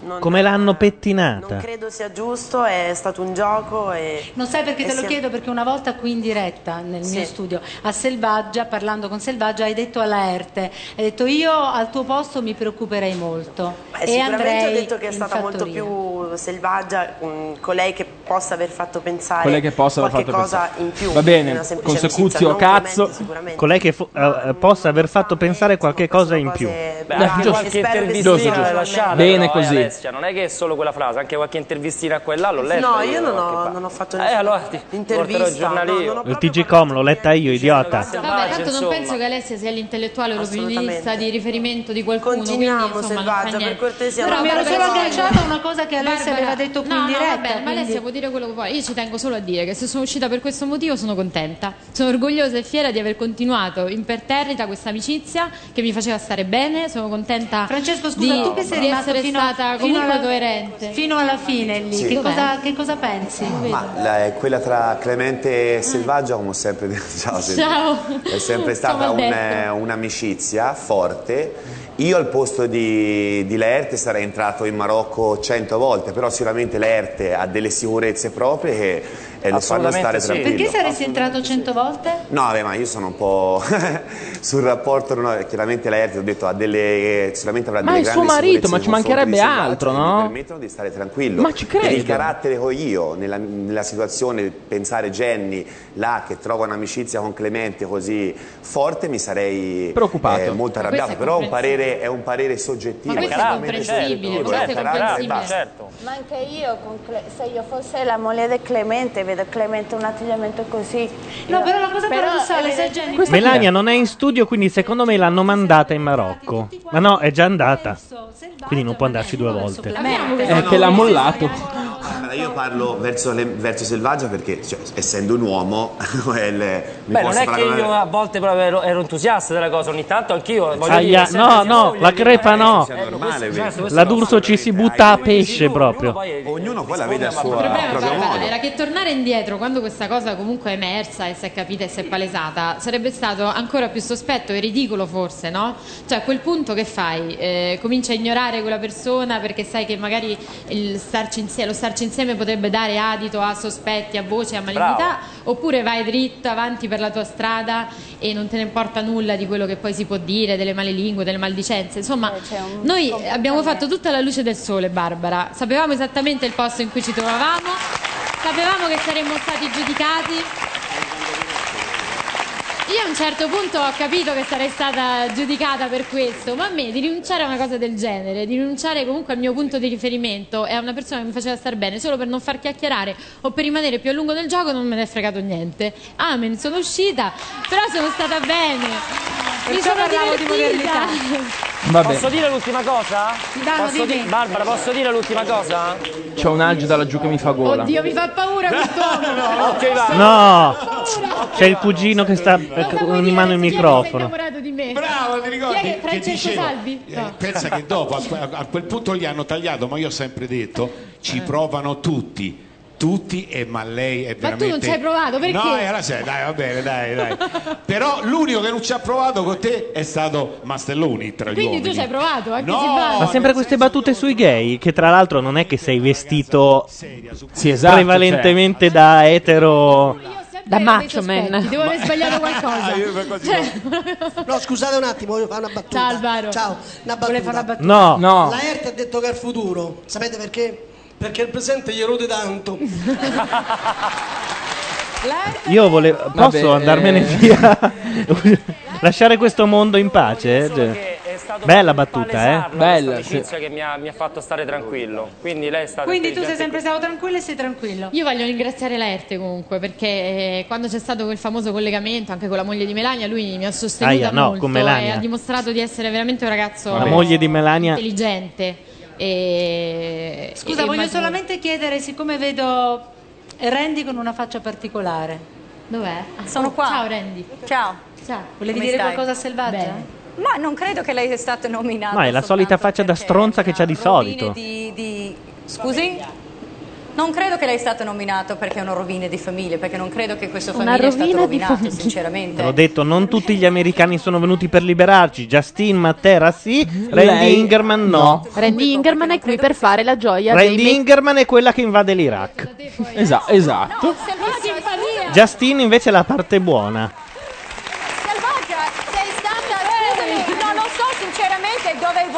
non, Come l'hanno non pettinata? credo sia giusto, è stato un gioco e... Non sai perché e te lo sia- chiedo? Perché una volta qui in diretta nel Sì. mio studio a Selvaggia, parlando con Selvaggia, hai detto alla Erte, hai detto io al tuo posto mi preoccuperei molto Beh, e sicuramente andrei ho detto che è in stata molto fattoria. più selvaggia, mm, colei che possa aver fatto pensare Quelle che possa aver qualche fatto cosa pensare. in più. Va bene, amicizia, non cazzo. Colei che fo- eh, possa aver fatto pensare qualche cosa in più. Beh, Beh, anche giusto. qualche Giusto, lasciata, Bene così. Alessia, non è che è solo quella frase, anche qualche intervistina qua e là l'ho letta. No, io non ho, non ho fatto Eh, nessuna allora ti intervista. no, non ho Il TG Com l'ho letta io, idiota. Vabbè, tanto non insomma. penso che Alessia sia l'intellettuale Assolutamente. di riferimento di qualcuno. Continuiamo, quindi, insomma, Selvaggia, per niente. cortesia, Però non mi ero solo agganciata a una cosa che Alessia aveva detto qui no, in no, diretta. va bene, ma Alessia può dire quello che vuole. Io ci tengo solo a dire che se sono uscita per questo motivo sono contenta. Sono orgogliosa e fiera di aver continuato imperterrita questa amicizia che mi faceva stare bene. Sono contenta Francesco, scusa, di, tu che sei di rimasto essere fino, stata fino alla, coerente. fino alla fine lì, Sì. che, cosa, che cosa pensi? Ma la- è quella tra Clemente e Selvaggia, come ho sempre detto, [LAUGHS] ciao. Ciao. è sempre stata un- Alberto. un'amicizia forte. Io al posto di, di Laerte sarei entrato in Marocco cento volte, però sicuramente Laerte ha delle sicurezze proprie che eh, lo fanno stare sì. tranquillo. Perché saresti entrato cento volte? No, vabbè, ma io sono un po' [LAUGHS] sul rapporto, no, chiaramente Laerte, ho detto, ha delle, sicuramente avrà Ma delle è suo grandi marito, sicurezze ma ci mancherebbe altro, che no? Mi permettono di stare tranquillo. Ma ci Per il credo. carattere che ho io, nella, nella situazione, pensare Jenny là che trova un'amicizia con Clemente così forte, mi sarei Preoccupato. eh, molto Ma arrabbiato. questo è Però un parere, è un parere soggettivo. Ma questo è comprensibile, eh, comprensibile. basta. Certo. Ma anche io, con Cle- se io fossi la moglie di Clemente, vedo Clemente un atteggiamento così. No, però la cosa paradossale, se Jenny- Melania non è in studio, quindi secondo me l'hanno mandata in Marocco. Ma no, è già andata. Quindi non può andarci due volte. È che l'ha mollato. Guarda, io parlo verso, le- verso Selvaggia perché, cioè, essendo un uomo, [LAUGHS] mi Beh, non è che io a volte proprio ero, ero entusiasta della cosa, ogni tanto anch'io voglio Aia, dire, no, no, la crepa no. Eh, questo- questo- questo La. D'Urso ci si butta a pesce proprio. Ognuno poi la vede a suo proprio modo. era che tornare indietro quando questa cosa comunque è emersa e si è capita e si è palesata sarebbe stato ancora più sospetto e ridicolo forse, no? Cioè a quel punto che fai? Eh, cominci a ignorare quella persona perché sai che magari il starci insieme, lo starci insieme potrebbe dare adito a sospetti, a voci, a malignità oppure vai dritto avanti per la tua strada e non te ne importa nulla di quello che poi si può dire, delle malelingue, delle maldicenze. Insomma, noi abbiamo fatto tutta la luce del sole, Barbara. Sapevamo esattamente il posto in cui ci trovavamo, sapevamo che saremmo stati giudicati. Io a un certo punto ho capito che sarei stata giudicata per questo, ma a me di rinunciare a una cosa del genere, di rinunciare comunque al mio punto di riferimento e a una persona che mi faceva star bene solo per non far chiacchierare o per rimanere più a lungo del gioco non me ne è fregato niente. Amen, sono uscita, però sono stata bene. Mi sono parlavo di divertita. Vabbè. Posso dire l'ultima cosa? Dai, Posso di- Barbara, posso dire l'ultima cosa? C'è un algio da laggiù che mi fa gola. Oddio, mi fa paura quest'uomo. [LAUGHS] Ok, va. No, c'è il cugino che sta eh, con in mano il microfono. innamorato di me. Bravo, ti ricordi? Chi è che Francesco dicevo, Salvi? eh, No. pensa che dopo a, que- a quel punto gli hanno tagliato, ma io ho sempre detto ci provano tutti. Tutti, e ma lei è Ma tu veramente. non ci hai provato, perché? No, era sei, dai, va bene, dai, dai. Però l'unico che non ci ha provato con te è stato Mastelloni tra gli Quindi uomini. tu ci hai provato, anche No, Silvano. Ma sempre queste battute sui gay, che tra l'altro non è che sei vestito Sì, esatto, prevalentemente da etero. Da macho man. Devo aver sbagliato [LAUGHS] qualcosa. Cioè, No, scusate un attimo, voglio fare una battuta. Ciao, Alvaro. Ciao, una battuta. Vuole fare una battuta? No. No. La ERT ha detto che è il futuro. Sapete perché? Perché il presente gli erode tanto. Io volevo. Vabbè, Posso andarmene eh. via? [LAUGHS] Lasciare questo mondo in pace? Cioè, È stato Bella battuta, eh? Bella, amicizia che mi ha, mi ha fatto stare tranquillo. Quindi lei è stata Quindi tu sei sempre stato tranquillo e sei tranquillo. Io voglio ringraziare Laerte comunque perché eh, quando c'è stato quel famoso collegamento anche con la moglie di Melania lui mi ha sostenuta Aia, no, molto con Melania. e ha dimostrato di essere veramente un ragazzo La moglie di Melania. intelligente e Scusa, e voglio maturo. solamente chiedere, siccome vedo Randy con una faccia particolare. Dov'è? Sono qua. Ciao Randy. Ciao. Ciao. Volevi Come dire stai? qualcosa a Selvaggia? Bene. Ma non credo che lei sia stata nominata. No, è la solita faccia da stronza che c'ha di solito. Di, di- Scusi? Non credo che lei sia stato nominato perché è una rovina di famiglia, perché non credo che questa Una famiglia sia rovina stato di rovinato, famiglia. sinceramente. Te l'ho detto, non tutti gli americani sono venuti per liberarci. Justin Matera sì, Randy Lei Ingerman no. Randy Ingerman è qui per fare la gioia dei Randy me- Ingerman è quella che invade l'Iraq. Esatto, esatto. Justin invece è la parte buona. Selvaggia, sei stata, scusami, non lo so sinceramente dove vuoi andare con tua carriera.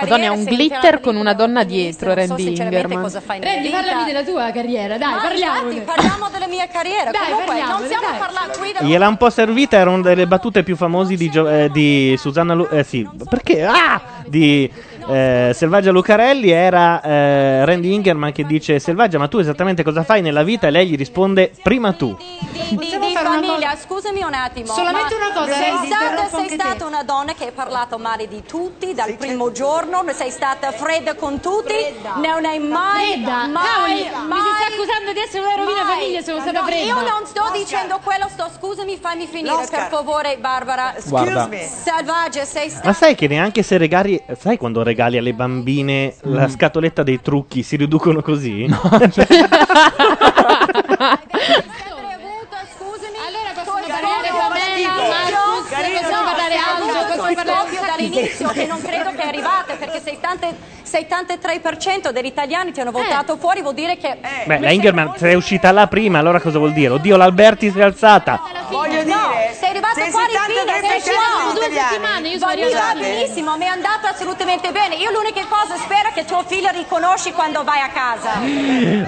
Madonna, è un glitter con una donna dietro, non so Randy sinceramente Ingerman. cosa fai Randy, parlami della tua carriera, dai, infatti, parliamo della mia carriera. Dai, Comunque, non parliamone, stiamo parlando qui da Gliel'ha un po' servita, era una delle battute più famose di, Gio- eh, di Susanna Lu- eh sì, perché? Ah! Di eh, Selvaggia Lucarelli era eh, Randy Ingerman che dice Selvaggia, ma tu esattamente cosa fai nella vita? E lei gli risponde prima tu. di, di famiglia, scusami un attimo. Solamente una cosa, sei interrompo sei stata te. una donna che ha parlato male di tutti dal primo giorno, sei stata fredda con tutti, non hai mai, Fredda? mai, Cavoli, mai, mi si sta accusando di essere una rovina mai. famiglia, sono stata No, fredda. Io non sto dicendo quello, sto, scusami, fammi finire per favore, Barbara. Guarda. Selvaggia, sei stata Ma sai che neanche se regali. Sai quando regali alle bambine la scatoletta dei trucchi si riducono così? Allora possono parlare Pamela, Marcus, possiamo parlare possiamo questo parlare dall'inizio che non credo che è arrivata perché 73 73% degli italiani ti hanno votato fuori vuol dire che Beh, la Ingerman sei uscita là prima, allora cosa vuol dire? Oddio, l'Alberti si è alzata. Voglio dire, sei arrivato se il fuori fine, 73% sei degli due settimane, io sono arrivata. benissimo, mi è andato assolutamente bene. Io l'unica cosa spero che tuo figlio riconosci quando vai a casa.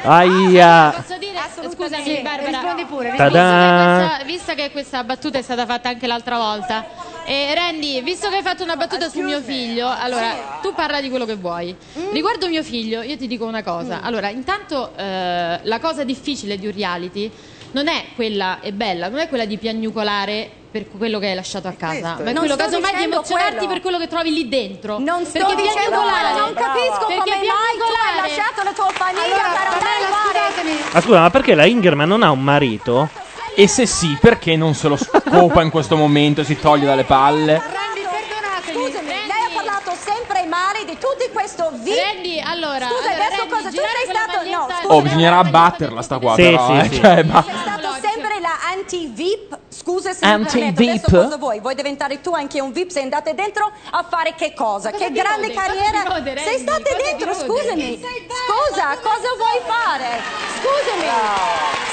Aia. Posso dire, scusami Barbara, rispondi pure, visto che, Ta-da. questa, visto che questa battuta è stata fatta anche l'altra volta, e Randy, visto che hai fatto una battuta su mio figlio, allora tu parla di quello che vuoi. Riguardo mio figlio, io ti dico una cosa. Allora, intanto eh, la cosa difficile di un reality non è quella è bella, non è quella di piagnucolare per quello che hai lasciato a casa, ma è Non quello casomai di emozionarti quello. per quello che trovi lì dentro. Non sto perché dicendo piagnucolare, quello, non capisco perché come mai tu hai lasciato la tua famiglia per andare Ma scusa, ma perché la Ingerman non ha un marito? E se sì, perché non se lo scopa in questo momento e si toglie dalle palle? Scusami, lei ha parlato sempre male di tutto questo vi Randy, allora, Scusa, allora, adesso Randy, cosa? Tu sei stato no, scusa, Oh, bisognerà abbatterla sta qua Sì, però, sì, eh. sì. Cioè, ma- sei stato sempre la anti-VIP. Scusa se mi Anti-VIP? permetto, adesso cosa vuoi? Vuoi diventare tu anche un VIP? Sei andate dentro a fare che cosa? Cosa che grande rode? Carriera! rode, sei state Cosa dentro, rode? scusami! Scusa, cosa vuoi fare? Scusami!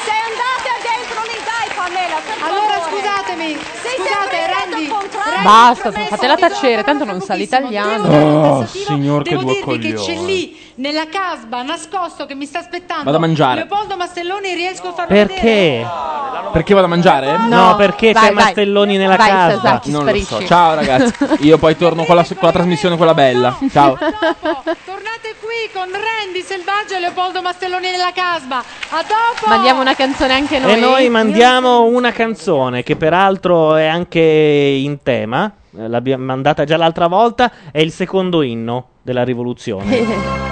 Sei andata dentro lì, dai Pamela, per Allora scusatemi, Sei scusate Randy, Basta, fatela tacere, tanto non sa l'italiano. Oh, signor che Devo due dirvi che c'è coglioni. lì nella casba nascosto che mi sta aspettando Vado a mangiare. Leopoldo Mastelloni riesco a farlo Perché? Perché vado a mangiare? No, perché Vai, c'è vai. Mastelloni nella Vai, casa. Sasaki, Non lo so. sparisci. Ciao ragazzi. [LAUGHS] Io poi torno con la, con la trasmissione, quella bella. Ciao. Tornate qui con Randy Selvaggio e Leopoldo Mastelloni nella casba. A dopo. Mandiamo una canzone anche noi. E noi mandiamo una canzone che peraltro è anche in tema, eh, l'abbiamo mandata già l'altra volta, è il secondo inno della rivoluzione. [LAUGHS]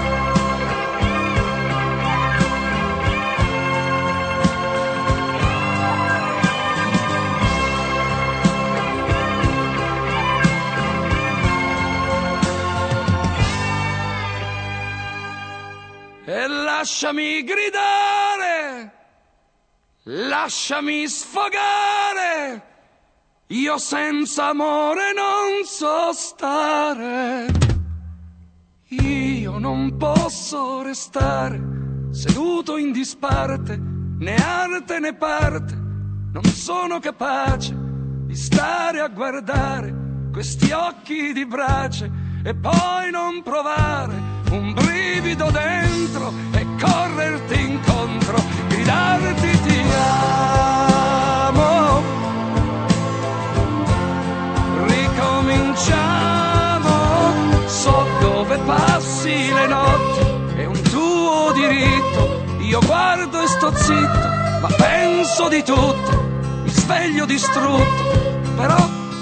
E lasciami gridare, lasciami sfogare, io senza amore non so stare. Io non posso restare seduto in disparte, né arte né parte, non sono capace di stare a guardare questi occhi di brace e poi non provare un brivido dentro e correrti incontro, gridarti Ricominciamo, so dove passi le notti, è un tuo diritto, io guardo e sto zitto, ma penso di tutto, mi sveglio distrutto, però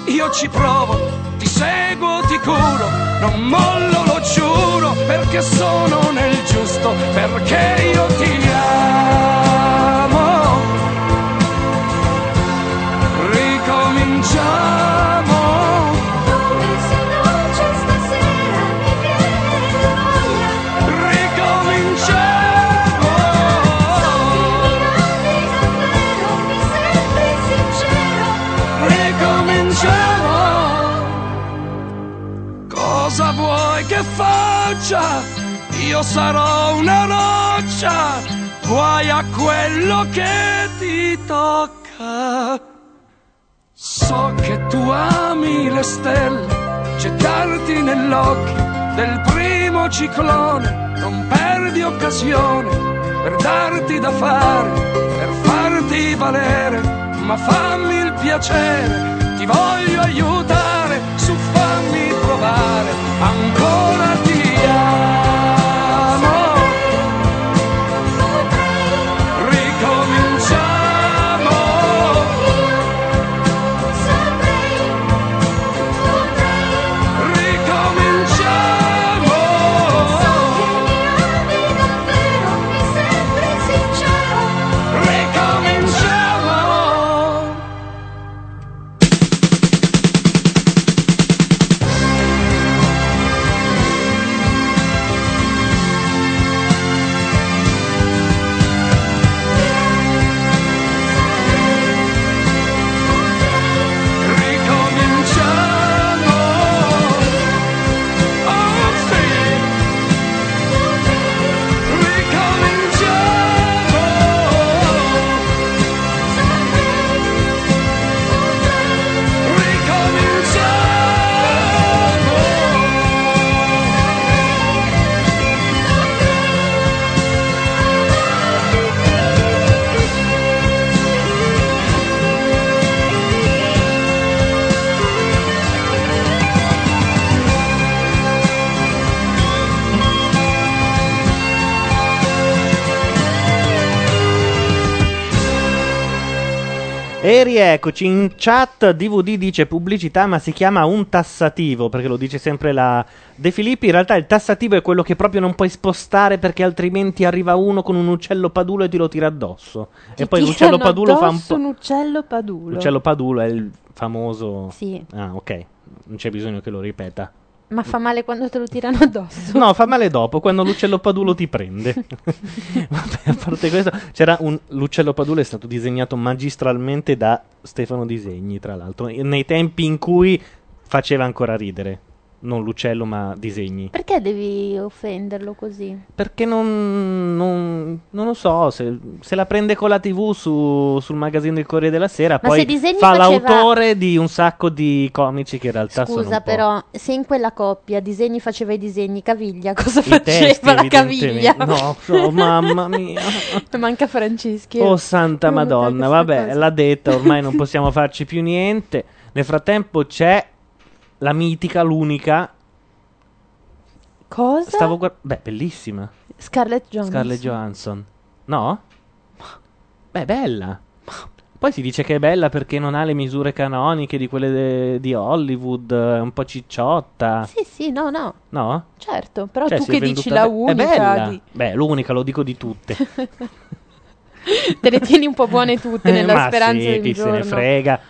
io ci provo, ti seguo, ti curo, non mollo, lo giuro, perché sono nel giusto, ciclone, non perdi occasione per darti da fare, per farti valere, ma fammi il piacere, ti voglio aiutare, su fammi provare, ancora ti rieccoci in chat DVD dice pubblicità ma si chiama un tassativo perché lo dice sempre la De Filippi. In realtà il tassativo è quello che proprio non puoi spostare perché altrimenti arriva uno con un uccello padulo e ti lo tira addosso. E poi l'uccello padulo fa un po' un uccello padulo. l'uccello padulo è il famoso Sì. ah ok. Non c'è bisogno che lo ripeta Ma fa male quando te lo tirano addosso. No, fa male dopo, quando l'uccello padulo ti prende. [LAUGHS] Vabbè, a parte questo, c'era un l'uccello padulo è stato disegnato magistralmente da Stefano Disegni, tra l'altro, nei tempi in cui faceva ancora ridere. Non l'uccello, ma disegni. Perché devi offenderlo così? Perché non, non, non lo so, se, se la prende con la TV su- sul magazine del Corriere della Sera, Ma poi fa faceva- l'autore di un sacco di comici che in realtà sono Scusa, un po' però, se in quella coppia disegni faceva i disegni, Caviglia, cosa i testi, faceva la Caviglia? No, no, mamma mia. [LAUGHS] Manca Franceschi. Oh santa madonna, vabbè, l'ha detta, ormai non [LAUGHS] possiamo farci più niente. Nel frattempo c'è la mitica, l'unica. Cosa? Stavo guardando. Beh, bellissima. Scarlett Johansson. Scarlett Johansson. No? Beh, bella. Poi si dice che è bella perché non ha le misure canoniche di quelle de- di Hollywood, è un po' cicciotta. Sì, sì, no, no, No? certo. Però Cioè, tu si è che dici venduta la be- unica... È bella. di- Beh, l'unica, lo dico di tutte. [LAUGHS] Te le tieni un po' buone tutte [LAUGHS] nella Ma speranza sì, di un chi se giorno. ne frega.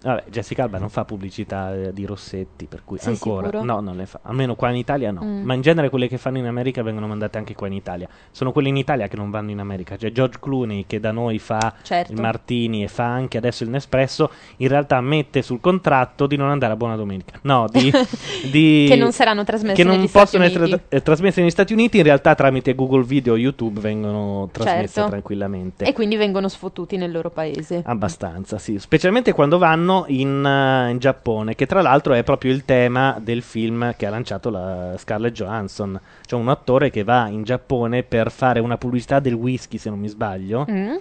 Vabbè, Jessica Alba non fa pubblicità eh, di Rossetti, per cui Sei ancora sicuro? no, non le fa. Almeno qua in Italia no. Mm. Ma in genere quelle che fanno in America vengono mandate anche qua in Italia. Sono quelle in Italia che non vanno in America. C'è George Clooney che da noi fa Certo. il Martini e fa anche adesso il Nespresso. In realtà mette sul contratto di non andare a Buona Domenica. No, di, [LAUGHS] di- Che non saranno trasmesse che non possono essere tra- eh, trasmesse negli Stati Uniti. In realtà tramite Google Video o YouTube vengono trasmesse Certo. tranquillamente. E quindi vengono sfottuti nel loro paese. Abbastanza, sì, specialmente quando vanno in, eh, in Giappone, che tra l'altro è proprio il tema del film che ha lanciato la Scarlett Johansson. C'è un attore che va in Giappone per fare una pubblicità del whisky, se non mi sbaglio. Mm?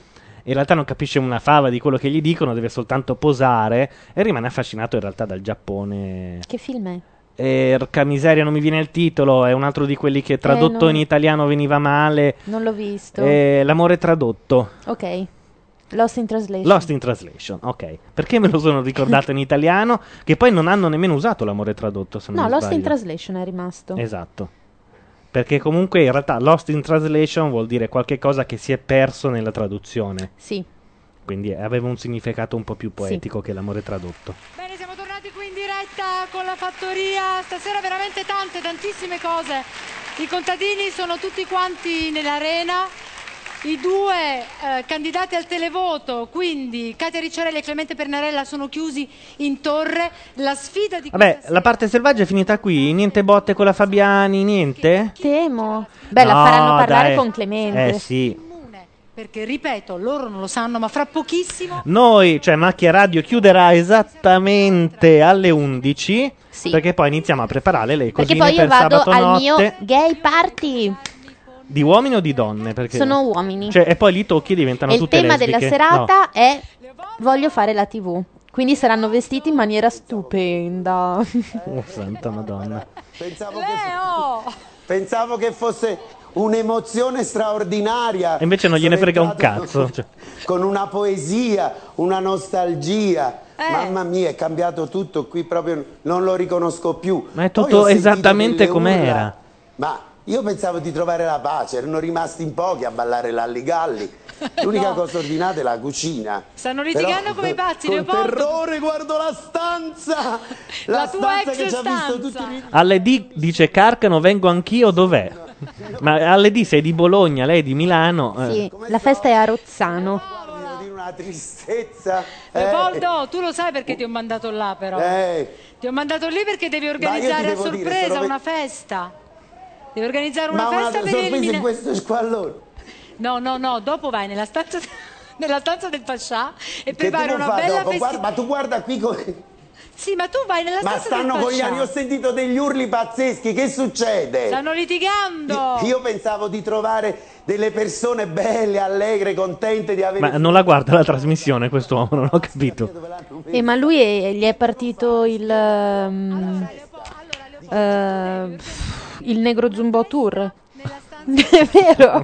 In realtà non capisce una fava di quello che gli dicono, deve soltanto posare e rimane affascinato in realtà dal Giappone. Che film è? Erca miseria, non mi viene il titolo, è un altro di quelli che tradotto no. in italiano veniva male. Non l'ho visto. Eh, l'amore tradotto. Ok. Lost in Translation. Lost in Translation, ok. Perché me lo sono ricordato in [LAUGHS] italiano? Che poi non hanno nemmeno usato l'amore tradotto, se non No, mi Lost in sbaglio. Translation è rimasto. Esatto. Perché comunque in realtà Lost in Translation vuol dire qualche cosa che si è perso nella traduzione. Sì. Quindi aveva un significato un po' più poetico che l'amore tradotto. Bene, siamo tornati qui in diretta con la fattoria. Stasera veramente tante, tantissime cose. I contadini sono tutti quanti nell'arena. I due eh, candidati al televoto, quindi Katia Ricciarelli e Clemente Pernarella, sono chiusi in torre. La sfida di Vabbè, la parte selvaggia è finita qui. Niente botte con la Fabiani, niente? Temo. Beh, la No, faranno parlare dai. con Clemente. Eh sì. perché ripeto, loro non lo sanno, ma fra pochissimo Noi, cioè Macchia Radio, chiuderà esattamente alle 11. Perché poi iniziamo a preparare le Perché cosine poi io per vado sabato al mio notte. gay party. Di uomini o di donne? Perché... Sono uomini. Cioè, e poi li tocchi e diventano E il tutte tema lesbiche. della serata è voglio fare la TV. Quindi saranno vestiti in maniera stupenda. No. [LAUGHS] Oh, santa madonna. Pensavo, che, pensavo che fosse un'emozione straordinaria. E invece non gliene Sono frega un entrato cazzo. cioè. [LAUGHS] Con una poesia, una nostalgia. Eh. Mamma mia, è cambiato tutto qui proprio, non lo riconosco più. Ma è Poi tutto sentito esattamente delle com'era. urla. Ma io pensavo di trovare la pace, erano rimasti in pochi a ballare l'alligalli. [LAUGHS] L'unica No. cosa ordinata è la cucina. stanno litigando Però, come i pazzi. Con Leopoldo. terrore guardo la stanza! La, La tua stanza ex che ci ha visto tutti i Alle D dice Carcano, vengo anch'io, dov'è? Ma alle D sei di Bologna, lei è di Milano. eh. Sì, la festa è a Rozzano. una tristezza. eh. Leopoldo, tu lo sai perché ti ho mandato là però. Eh. Ti ho mandato lì perché devi organizzare a dire, sorpresa ve- una festa. Devi organizzare una Ma una festa per sorpresa in questo squallone. No, no, no, dopo vai nella stanza, [LAUGHS] nella stanza del Pascià e devo una bella festa. Ma tu guarda qui come... Sì, ma tu vai nella Ma stanza del stanno con gli anni, ho sentito degli urli pazzeschi, che succede? Stanno litigando. Io pensavo di trovare delle persone belle, allegre, contente di avere... Ma non la guarda la trasmissione quest'uomo, non ho capito. E ma lui è- gli è partito il. ehm, eh, il Negro Zumbo Tour. [LAUGHS] [LAUGHS] È vero.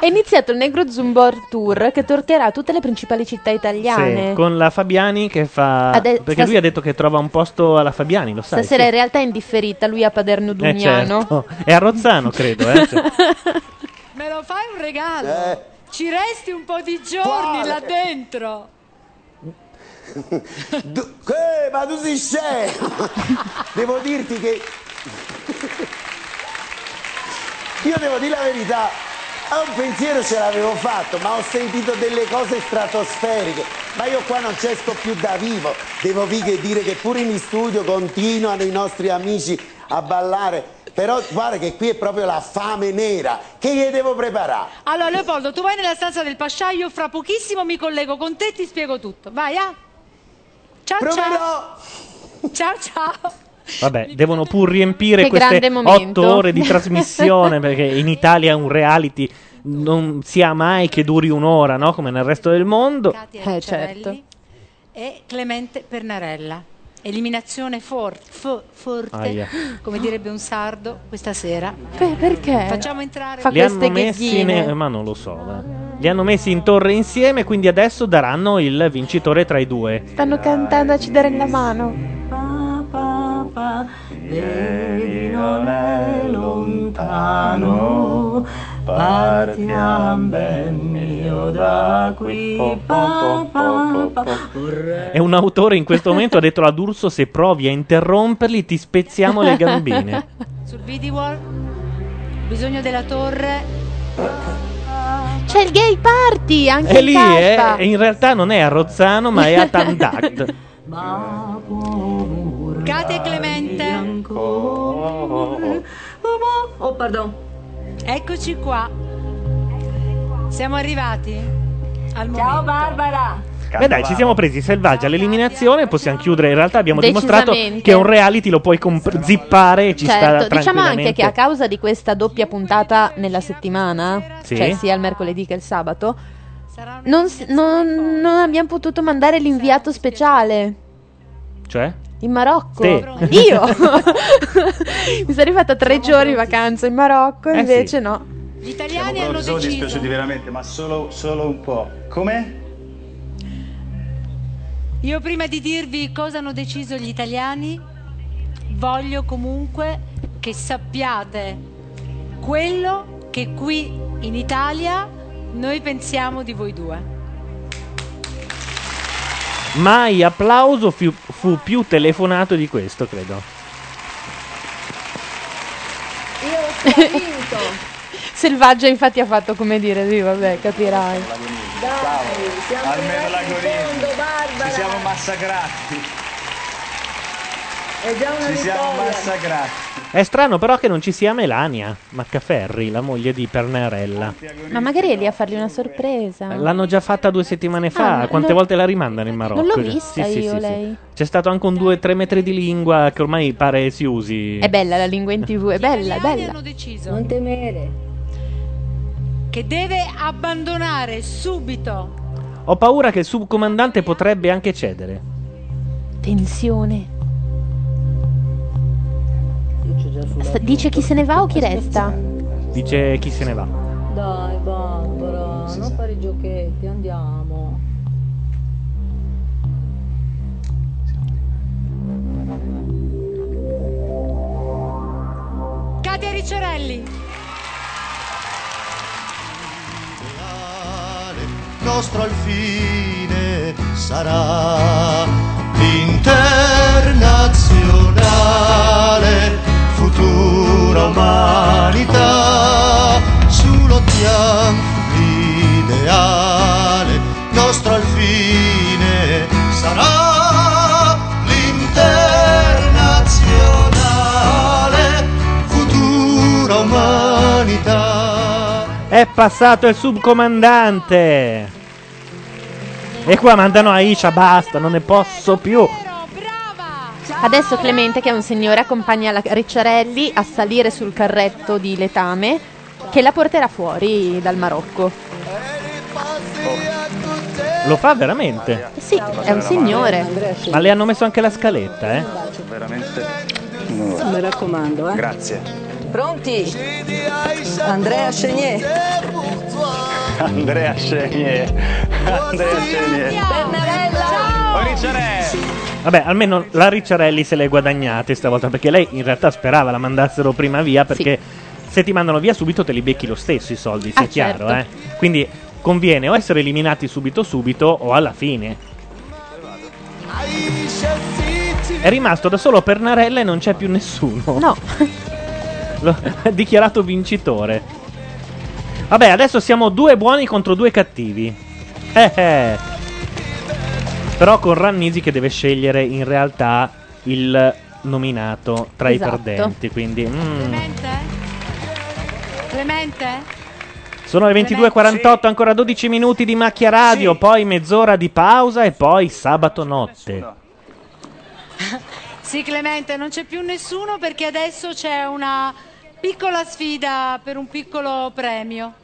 È iniziato il Negro Zumbor Tour che torcherà tutte le principali città italiane. Sì, con la Fabiani che fa. Ade- perché stas- lui ha detto che trova un posto alla Fabiani, lo sai. Stasera sì. in realtà è indifferita, lui a Paderno Eh, Dugnano. certo. È a Rozzano, credo. Eh. Cioè, [LAUGHS] Me lo fai un regalo? Eh. Ci resti un po' di giorni là dentro. Du- eh, ma tu sei scemo! devo dirti che. Io devo dire la verità, a un pensiero ce l'avevo fatto, ma ho sentito delle cose stratosferiche. Ma io qua non c'è sto più da vivo. Devo che dire che pure in studio continuano i nostri amici a ballare. Però guarda che qui è proprio la fame nera. Che gli devo preparare? Allora Leopoldo, tu vai nella stanza del pascià, io fra pochissimo mi collego con te e ti spiego tutto. Vai, ah. Ciao ciao. Ciao ciao. Vabbè, devono pur riempire Che queste otto ore di trasmissione [LAUGHS] perché in Italia un reality non sia mai che duri un'ora, no? Come nel resto del mondo. Katia Ricciarelli e Clemente Pernarella. Eliminazione for- fo- forte, Aia. come direbbe un sardo, questa sera. Beh, perché? Facciamo entrare Fa Li hanno queste messi, ne- ma non lo so. va. Li hanno messi in torre insieme, quindi adesso daranno il vincitore tra i due. Stanno cantando a ci dare la mano. Vedi non è lontano, partiam ben mio da qui. Pa, pa, pa. E un autore in questo momento ha detto a D'Urso: Se provi a interromperli, ti spezziamo le gambine. [LAUGHS] sul video wall. Bisogno della torre. C'è il gay party anche E in lì è, in realtà non è a Rozzano, ma è a [LAUGHS] Tandact. Katia e Clemente. Oh, pardon. Eccoci qua. Siamo arrivati al momento. Ciao Barbara. Beh, dai, ci siamo presi selvaggi all'eliminazione. Possiamo chiudere. In realtà abbiamo dimostrato Decisamente. che un reality lo puoi comp- zippare e ci sta Certo, diciamo anche tranquillamente. che a causa di questa doppia puntata nella settimana, Sì. cioè sia il mercoledì che il sabato, non, s- non- non abbiamo potuto mandare l'inviato speciale Cioè? In Marocco. Sì. Io [LAUGHS] mi sono arrivata tre giorni in vacanza in Marocco, Eh invece sì. no. Gli italiani Siamo hanno deciso. dispiaciuti veramente, ma solo, solo un po'. Come? Io prima di dirvi cosa hanno deciso gli italiani, voglio comunque che sappiate quello che qui in Italia noi pensiamo di voi due. Mai applauso fu, fu più telefonato di questo, credo. Io ho [LAUGHS] vinto. Selvaggia infatti ha fatto come dire, sì, vabbè, capirai. Dai, siamo Almeno la fondo, Barbara. Ci siamo massacrati. È già una Ci siamo vittoria. massacrati. È strano però che non ci sia Melania Maccaferri, la moglie di Pernarella. Ma magari è lì a fargli una sorpresa. L'hanno già fatta due settimane fa. Ah, Quante non- volte la rimandano in Marocco? Non l'ho vista sì, sì, io sì, sì. lei. C'è stato anche un 2-3 metri di lingua che ormai pare si usi. È bella la lingua in tv, è bella, è bella. Hanno deciso Non temere. che deve abbandonare subito Ho paura che il subcomandante potrebbe anche cedere. Tensione. Sta- dice chi se ne va o chi resta? Dice chi se ne va. Dai, Barbara, non fare i giochetti, andiamo. Katia Ricciarelli. nostro al fine sarà l'internazionale futura umanità sull'ottiam l'ideale nostro al fine sarà l'internazionale futura umanità È passato il subcomandante. E qua mandano Aisha, basta, non ne posso più. Adesso Clemente, che è un signore, accompagna la Ricciarelli a salire sul carretto di letame che la porterà fuori dal Marocco. Lo fa veramente. Sì, è un signore. Ma le hanno messo anche la scaletta, eh? Veramente. Mi raccomando, eh. Grazie. Pronti? Andrea Chenier. Andrea Chenier. Andrea Chenier. Bernarella. Oh, Ricciarelli. Vabbè, almeno la Ricciarelli se l'è guadagnate stavolta perché lei in realtà sperava la mandassero prima via perché se ti mandano via subito te li becchi lo stesso i soldi, sia Ah, chiaro, certo. eh. Quindi conviene o essere eliminati subito subito o alla fine. È rimasto da solo Pernarella e non c'è più nessuno. No. [LAUGHS] Lo ha dichiarato vincitore. Vabbè, adesso siamo due buoni contro due cattivi. Eh eh. Però con Rannisi che deve scegliere in realtà il nominato tra Esatto. i perdenti. Quindi mm. Clemente? Clemente? sono le 22.48, ancora 12 minuti di macchia radio, poi mezz'ora di pausa e poi sabato notte. [LAUGHS] Sì, Clemente, non c'è più nessuno perché adesso c'è una piccola sfida per un piccolo premio.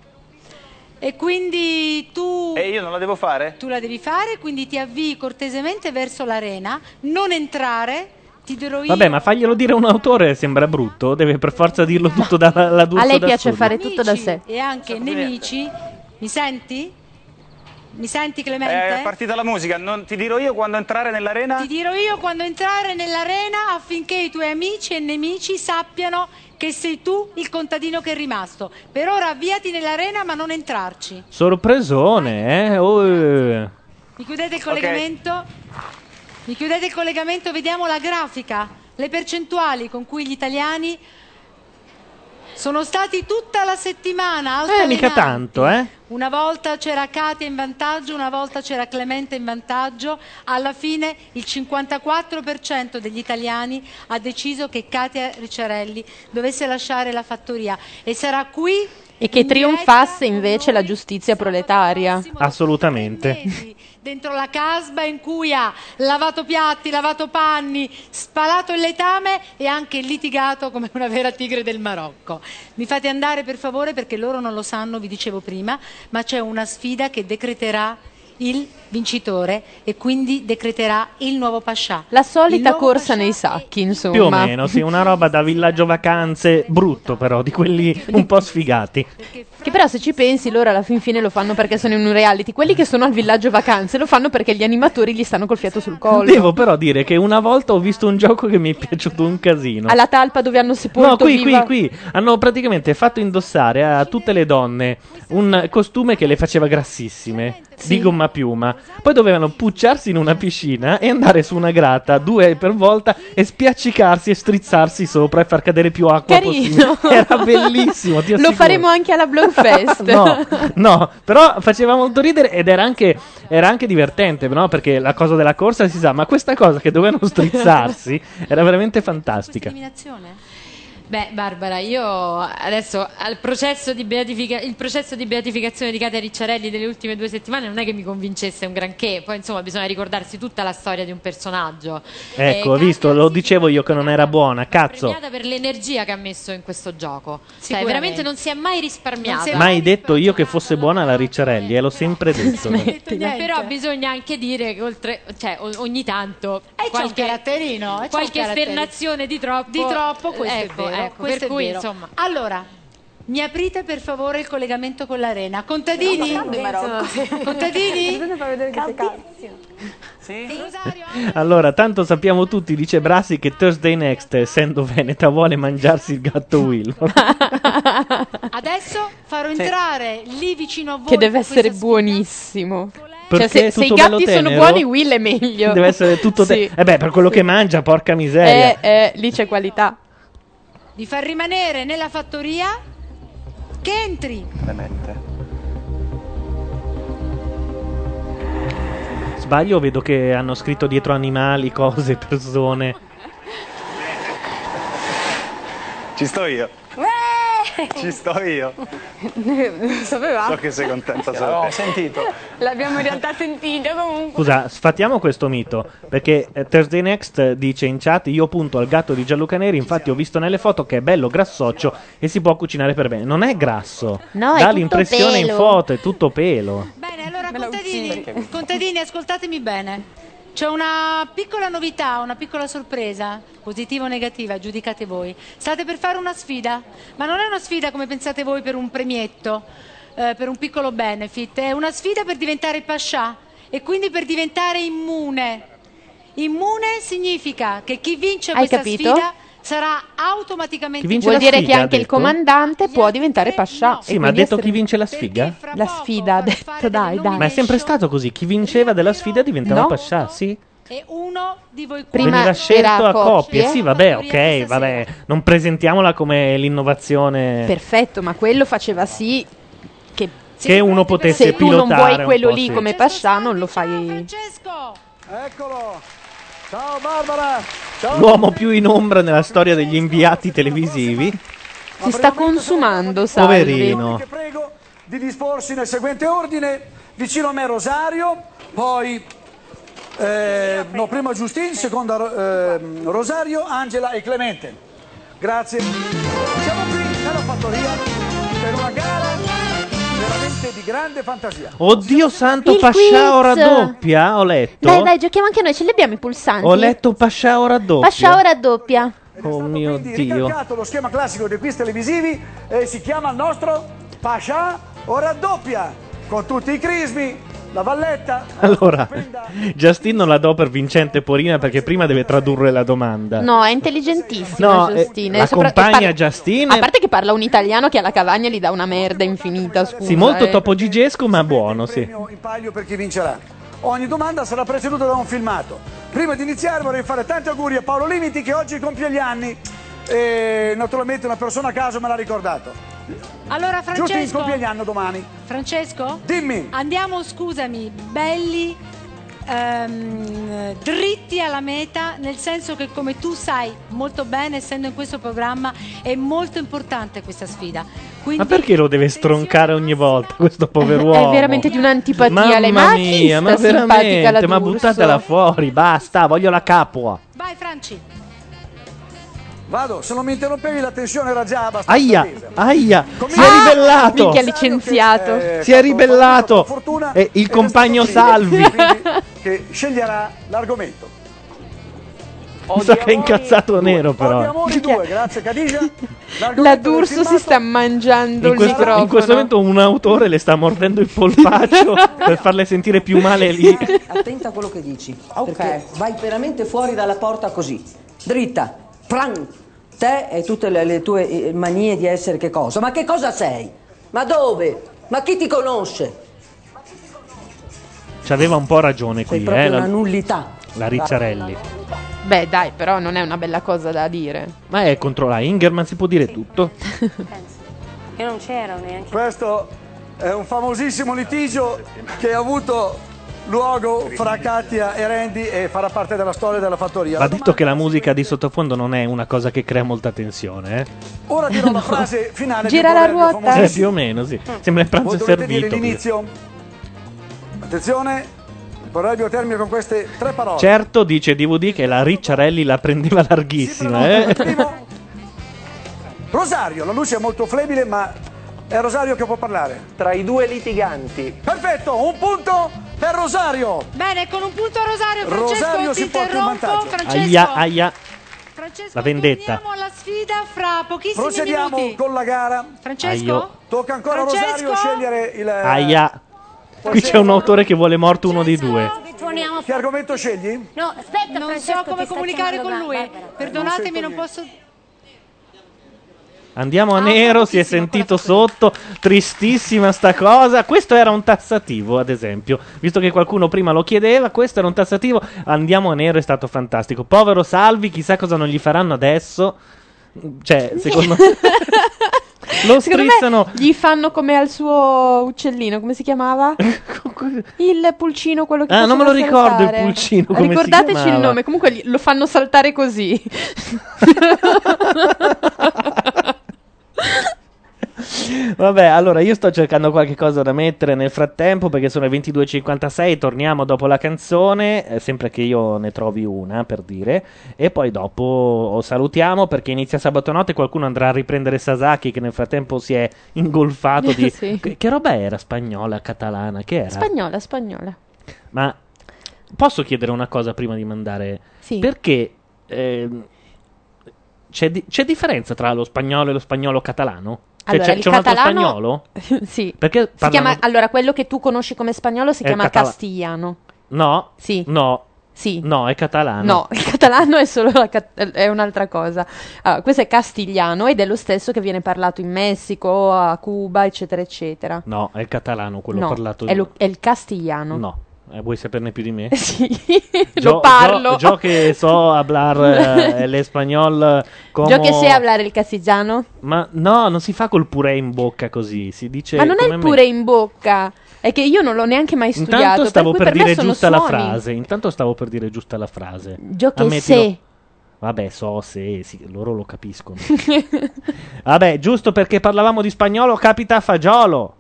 E quindi tu, E io non la devo fare? tu la devi fare, quindi ti avvii cortesemente verso l'arena, non entrare, ti dirò io. Vabbè, ma faglielo dire un autore sembra brutto, deve per forza dirlo tutto dalla la A lei piace fare tutto da sé. E anche nemici, mi senti? Mi senti Clemente? Eh, È partita la musica, non ti dirò io quando entrare nell'arena? Ti dirò io quando entrare nell'arena affinché i tuoi amici e nemici sappiano che sei tu il contadino che è rimasto. Per ora avviati nell'arena ma non entrarci. Sorpresone, eh? Oh, eh. Mi chiudete il collegamento? Mi chiudete il collegamento, vediamo la grafica, le percentuali con cui gli italiani sono stati tutta la settimana Eh, mica altalenanti. tanto, eh? Una volta c'era Katia in vantaggio, una volta c'era Clemente in vantaggio. Alla fine il 54% degli italiani ha deciso che Katia Ricciarelli dovesse lasciare la fattoria e sarà qui E che trionfasse invece la giustizia proletaria. Assolutamente. Dentro la casba in cui ha lavato piatti, lavato panni, spalato il letame e anche litigato come una vera tigre del Marocco. Mi fate andare per favore perché loro non lo sanno, vi dicevo prima, ma c'è una sfida che decreterà il vincitore e quindi decreterà il nuovo pascià. La solita corsa nei sacchi, insomma. Più o meno, sì, una roba da villaggio vacanze brutto però, di quelli un po' sfigati. Che però se ci pensi loro alla fin fine lo fanno perché sono in un reality. Quelli che sono al villaggio vacanze lo fanno perché gli animatori gli stanno col fiato sul collo. Devo però dire che una volta ho visto un gioco che mi è piaciuto un casino. Alla talpa dove hanno sepolto No, qui, viva- qui, qui. Hanno praticamente fatto indossare a tutte le donne un costume che le faceva grassissime, di gomma piuma. Poi dovevano pucciarsi in una piscina e andare su una grata, due per volta, e spiaccicarsi e strizzarsi sopra e far cadere più acqua Carino. possibile. [LAUGHS] Era bellissimo, ti Lo assicuro. faremo anche alla Blowfest. [LAUGHS] no, no, però faceva molto ridere ed era anche, era anche divertente, no? Perché la cosa della corsa si sa, ma questa cosa che dovevano [LAUGHS] strizzarsi era veramente fantastica. Beh, Barbara, io adesso al processo di beatifica- il processo di beatificazione di Katia Ricciarelli delle ultime due settimane non è che mi convincesse un granché, poi insomma bisogna ricordarsi tutta la storia di un personaggio. Ecco, Eh, ho visto, lo dicevo io che non era buona, cazzo. premiata per l'energia che ha messo in questo gioco. Cioè, veramente non si è mai risparmiata. Mai detto io che fosse buona la Ricciarelli, eh, l'ho sempre detto. Però bisogna anche dire che oltre, cioè, ogni tanto c'è un qualche, caratterino, eh, c'è un qualche caratterino. sfernazione di troppo, Di troppo, questo ecco, è vero. Ecco, questo per è cui vero. insomma Allora, mi aprite per favore il collegamento con l'arena. Contadini? Contadini? [LAUGHS] Allora, tanto sappiamo tutti, dice Brasi, che Thursday Next, essendo Veneta, vuole mangiarsi il gatto Will. [LAUGHS] Adesso farò entrare lì vicino a voi. Che deve essere buonissimo. Cioè, se, se i gatti sono tenero, buoni, Will è meglio. Deve essere tutto... te- Sì. Eh beh, per quello che mangia, porca miseria. Eh, eh, lì c'è qualità. Di far rimanere nella fattoria che entri. Sbaglio, vedo che hanno scritto dietro animali, cose, persone. Ci sto io. [LAUGHS] Ci sto io. Lo [LAUGHS] sapeva? So che sei contenta solo te. Sentito. L'abbiamo in realtà sentito comunque. Scusa, sfattiamo questo mito, perché eh, Thursday Next dice in chat io punto al gatto di Gianluca Neri, infatti ho visto nelle foto che è bello grassoccio e si può cucinare per bene. Non è grasso, No, è dà tutto l'impressione in pelo. foto, è tutto pelo. Bene, allora contadini, contadini, ascoltatemi bene. C'è una piccola novità, una piccola sorpresa, positiva o negativa, giudicate voi. State per fare una sfida, ma non è una sfida come pensate voi per un premietto, eh, per un piccolo benefit, è una sfida per diventare pascià e quindi per diventare immune. Immune significa che chi vince Hai questa capito? sfida sarà automaticamente Vuol dire che anche il comandante può diventare pascià. Sì, ma ha detto chi vince la sfiga? La sfida, ha detto, dai, dai. Ma è sempre stato così, chi vinceva della sfida diventava No. pascià, sì. E uno di voi Prima Veniva scelto era a coppie, coppie. sì, vabbè, ok, vabbè. Non presentiamola come l'innovazione Perfetto, ma quello faceva sì che, che uno potesse se tu non pilotare vuoi quello po', lì sì. come pascià non lo fai. Eccolo. Ciao Barbara. Ciao. L'uomo più in ombra nella storia degli inviati televisivi. Si sta consumando, Salvi. Poverino. Che prego di disporsi nel seguente ordine. Vicino a me Rosario, poi eh, no, prima Giustin, seconda eh, Rosario, Angela e Clemente. Grazie. Siamo qui nella fattoria per una gara veramente di grande fantasia. Oddio santo, Il Pasciao quiz. raddoppia, ho letto. Dai, dai, giochiamo anche noi, ce li abbiamo i pulsanti. Ho letto Pasciao raddoppia. Pascià ora doppia. Oh mio Quindi Dio. ricalcato lo schema classico dei quiz televisivi e si chiama il nostro Pascià o raddoppia con tutti i crismi, la valletta. Allora, Justin non la do per vincente Porina perché prima deve tradurre la domanda. No, è intelligentissimo. No, eh, Justine. la Sopra- compagna e parla- Justine- A parte che parla un italiano che alla cavagna gli dà una merda infinita. Scusa, Sì, molto eh. topo gigesco, ma buono, sì. in palio per chi vincerà. Ogni domanda sarà preceduta da un filmato. Prima di iniziare vorrei fare tanti auguri a Paolo Limiti che oggi compie gli anni e naturalmente una persona a caso me l'ha ricordato. Allora Francesco, compie gli domani. Francesco? Dimmi. Andiamo, scusami, belli ehm, dritti alla meta, nel senso che come tu sai molto bene, essendo in questo programma, è molto importante questa sfida. Quindi Ma perché lo deve stroncare ogni volta questo [LAUGHS] pover'uomo? È veramente di un'antipatia. Mamma lei. Ma mia, ma veramente, ma buttatela fuori, basta, voglio la capua. Vai Franci. Vado, se non mi interrompevi la tensione era già abbastanza Aia, tesa. aia, si è ribellato. minchia, licenziato. Si è ribellato. E il compagno Salvi. che sceglierà l'argomento. Mi sa che è incazzato nero però. Due, grazie Cadigia. La D'Urso si sta mangiando In il questo, microfono. in questo momento un autore le sta mordendo il polpaccio [LAUGHS] per farle sentire più male lì. Attenta a quello che dici. Perché vai veramente fuori dalla porta così. Dritta. Pran. Te e tutte le, le tue eh, manie di essere che cosa? Ma che cosa sei? Ma dove? Ma chi ti conosce? C'aveva un po' ragione Sei qui, proprio eh, una la, nullità. la Ricciarelli. Beh, dai, però non è una bella cosa da dire. Ma è contro la Ingerman, si può dire tutto. Io non c'ero neanche. Questo è un famosissimo litigio che ha avuto luogo fra Katia e Randy e farà parte della storia della fattoria. Va detto che la musica di sottofondo non è una cosa che crea molta tensione, eh? Ora dirò la [LAUGHS] frase finale Gira di la ruota. Eh, più o meno, sì. Sembra il pranzo Voi servito. l'inizio. Attenzione, proverbio termina con queste tre parole. Certo, dice DVD che la Ricciarelli la prendeva larghissima, eh? Rosario, la luce è molto flebile, ma è Rosario che può parlare. Tra i due litiganti. Perfetto, un punto per Rosario. Bene, con un punto a Rosario, Francesco, Rosario ti si interrompo. vantaggio. Francesco, Aia, aia. Francesco, La vendetta. torniamo alla sfida fra pochissimi Procediamo minuti. con la gara. Francesco? Aio. Tocca ancora a? Rosario scegliere il... Aia. Qui c'è un autore che vuole morto uno dei due. Che argomento scegli? No, aspetta, Non Francesco, so come comunicare con lui. Barbara. Perdonatemi, non posso. Andiamo a nero, si è sentito sotto, tristissima sta cosa. Questo era un tassativo, ad esempio, visto che qualcuno prima lo chiedeva, questo era un tassativo. Andiamo a nero è stato fantastico. Povero Salvi, chissà cosa non gli faranno adesso. Cioè, [LAUGHS] secondo me lo Secondo strizzano. gli fanno come al suo uccellino, come si chiamava? [LAUGHS] il pulcino, quello che Ah, non me lo ricordo il pulcino, Ricordateci il nome, comunque lo fanno saltare così. [LAUGHS] [LAUGHS] Vabbè, allora io sto cercando qualche cosa da mettere nel frattempo perché sono le 22.56, torniamo dopo la canzone, eh, sempre che io ne trovi una per dire, e poi dopo salutiamo perché inizia sabato notte, qualcuno andrà a riprendere Sasaki che nel frattempo si è ingolfato di... [LAUGHS] Sì. che, che roba era spagnola, catalana, che era? spagnola, spagnola. Ma posso chiedere una cosa prima di mandare? Sì. Perché ehm, c'è, di- c'è differenza tra lo spagnolo e lo spagnolo catalano? Cioè, Allora, c'è, il c'è un altro catalano- spagnolo? [LAUGHS] sì. Perché Si parlano- chiama, allora, quello che tu conosci come spagnolo si È chiama catala- castigliano. No? Sì. No. Sì. No, è catalano. No, il catalano è solo la cat- è un'altra cosa. Allora, questo è castigliano ed è lo stesso che viene parlato in Messico, a Cuba, eccetera, eccetera. No, è il catalano quello no, parlato. è, lo- è il castigliano. No. Eh, vuoi saperne più di me? [LAUGHS] Sì, Yo- [LAUGHS] lo parlo. Yo, yo que so hablar eh, [LAUGHS] el español como... Yo che sé parlare il castigliano? Ma no, non si fa col purè in bocca così, si dice Ma non è il me. pure in bocca, è che io non l'ho neanche mai studiato. Intanto stavo per, per, dire me giusta la suoni. frase. Intanto stavo per dire giusta la frase. Yo che Ammettilo. sé. Vabbè, so se sì, loro lo capiscono. Vabbè, giusto perché parlavamo di spagnolo, capita a fagiolo.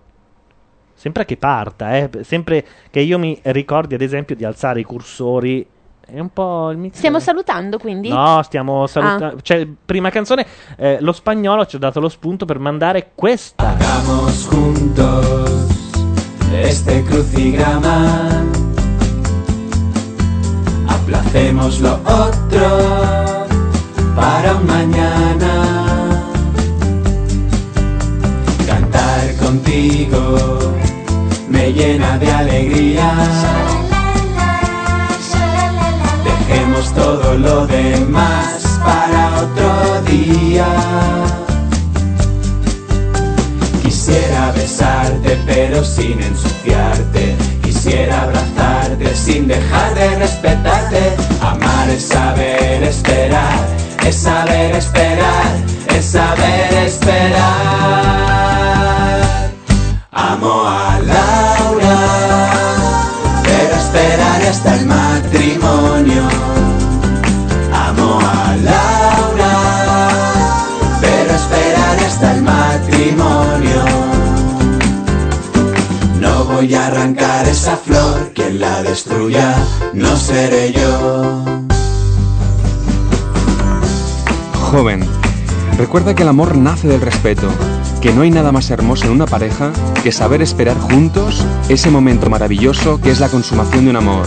Sempre che parta, eh. Sempre che io mi ricordi, ad esempio, di alzare i cursori. È un po' il mix. Stiamo salutando quindi? No, stiamo salutando. Ah. Cioè, prima canzone, eh, lo spagnolo ci ha dato lo spunto per mandare questa. Hagamos juntos este crucigrama. Aplacemos lo otro para un mañana. Cantar contigo me llena de alegría. Dejemos todo lo demás para otro día. Quisiera besarte pero sin ensuciarte. Quisiera abrazarte sin dejar de respetarte. Amar es saber esperar, es saber esperar, es saber esperar. Amo a Pero esperaré hasta el matrimonio. Amo a Laura, pero esperaré hasta el matrimonio. No voy a arrancar esa flor, quien la destruya no seré yo. Joven, recuerda que el amor nace del respeto, que no hay nada más hermoso en una pareja que saber esperar juntos ese momento maravilloso que es la consumación de un amor.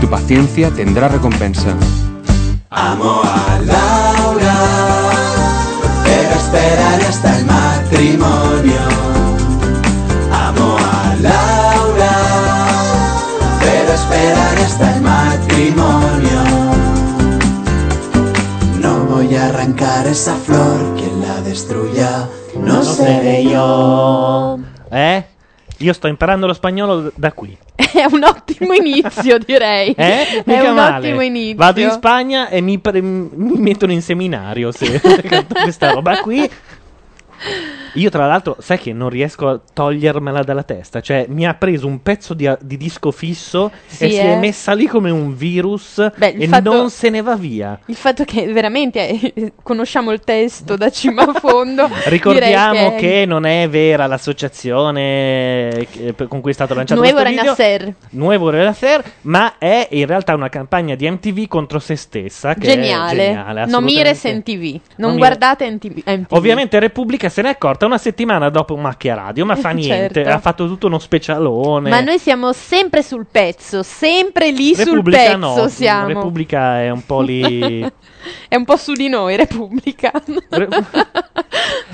Tu paciencia tendrá recompensa. Amo a Laura, pero esperaré hasta el matrimonio. Amo a Laura, pero esperaré hasta el matrimonio. No voy a arrancar esa flor, quien la destruya no seré yo. Eh? Io sto imparando lo spagnolo da qui. È un ottimo inizio, [LAUGHS] direi. Eh? È Mica un male. ottimo inizio. Vado in Spagna e mi, pre- mi mettono in seminario se canto [LAUGHS] [LAUGHS] questa roba qui. Io, tra l'altro, sai che non riesco a togliermela dalla testa. Cioè, mi ha preso un pezzo di, di disco fisso Sì, e si è eh. messa lì come un virus il e fatto- non se ne va via. Il fatto che veramente eh, conosciamo il testo da cima a fondo. [LAUGHS] Ricordiamo direi che non è vera l'associazione per- con cui è stato lanciato Nuevo questo video. Renacer. Nuevo Renacer, ma è in realtà una campagna di MTV contro se stessa. Che Geniale. È geniale non mire assolutamente. MTV. Non, Non guardate MTV. MTV. Ovviamente Repubblica se n'è accorta una settimana dopo Macchia Radio, ma [LAUGHS] fa niente, Certo. ha fatto tutto uno specialone. Ma noi siamo sempre sul pezzo, sempre lì sul Repubblica pezzo no, siamo. Repubblica è un po' lì. [LAUGHS] È un po' su di noi, Repubblica. [LAUGHS]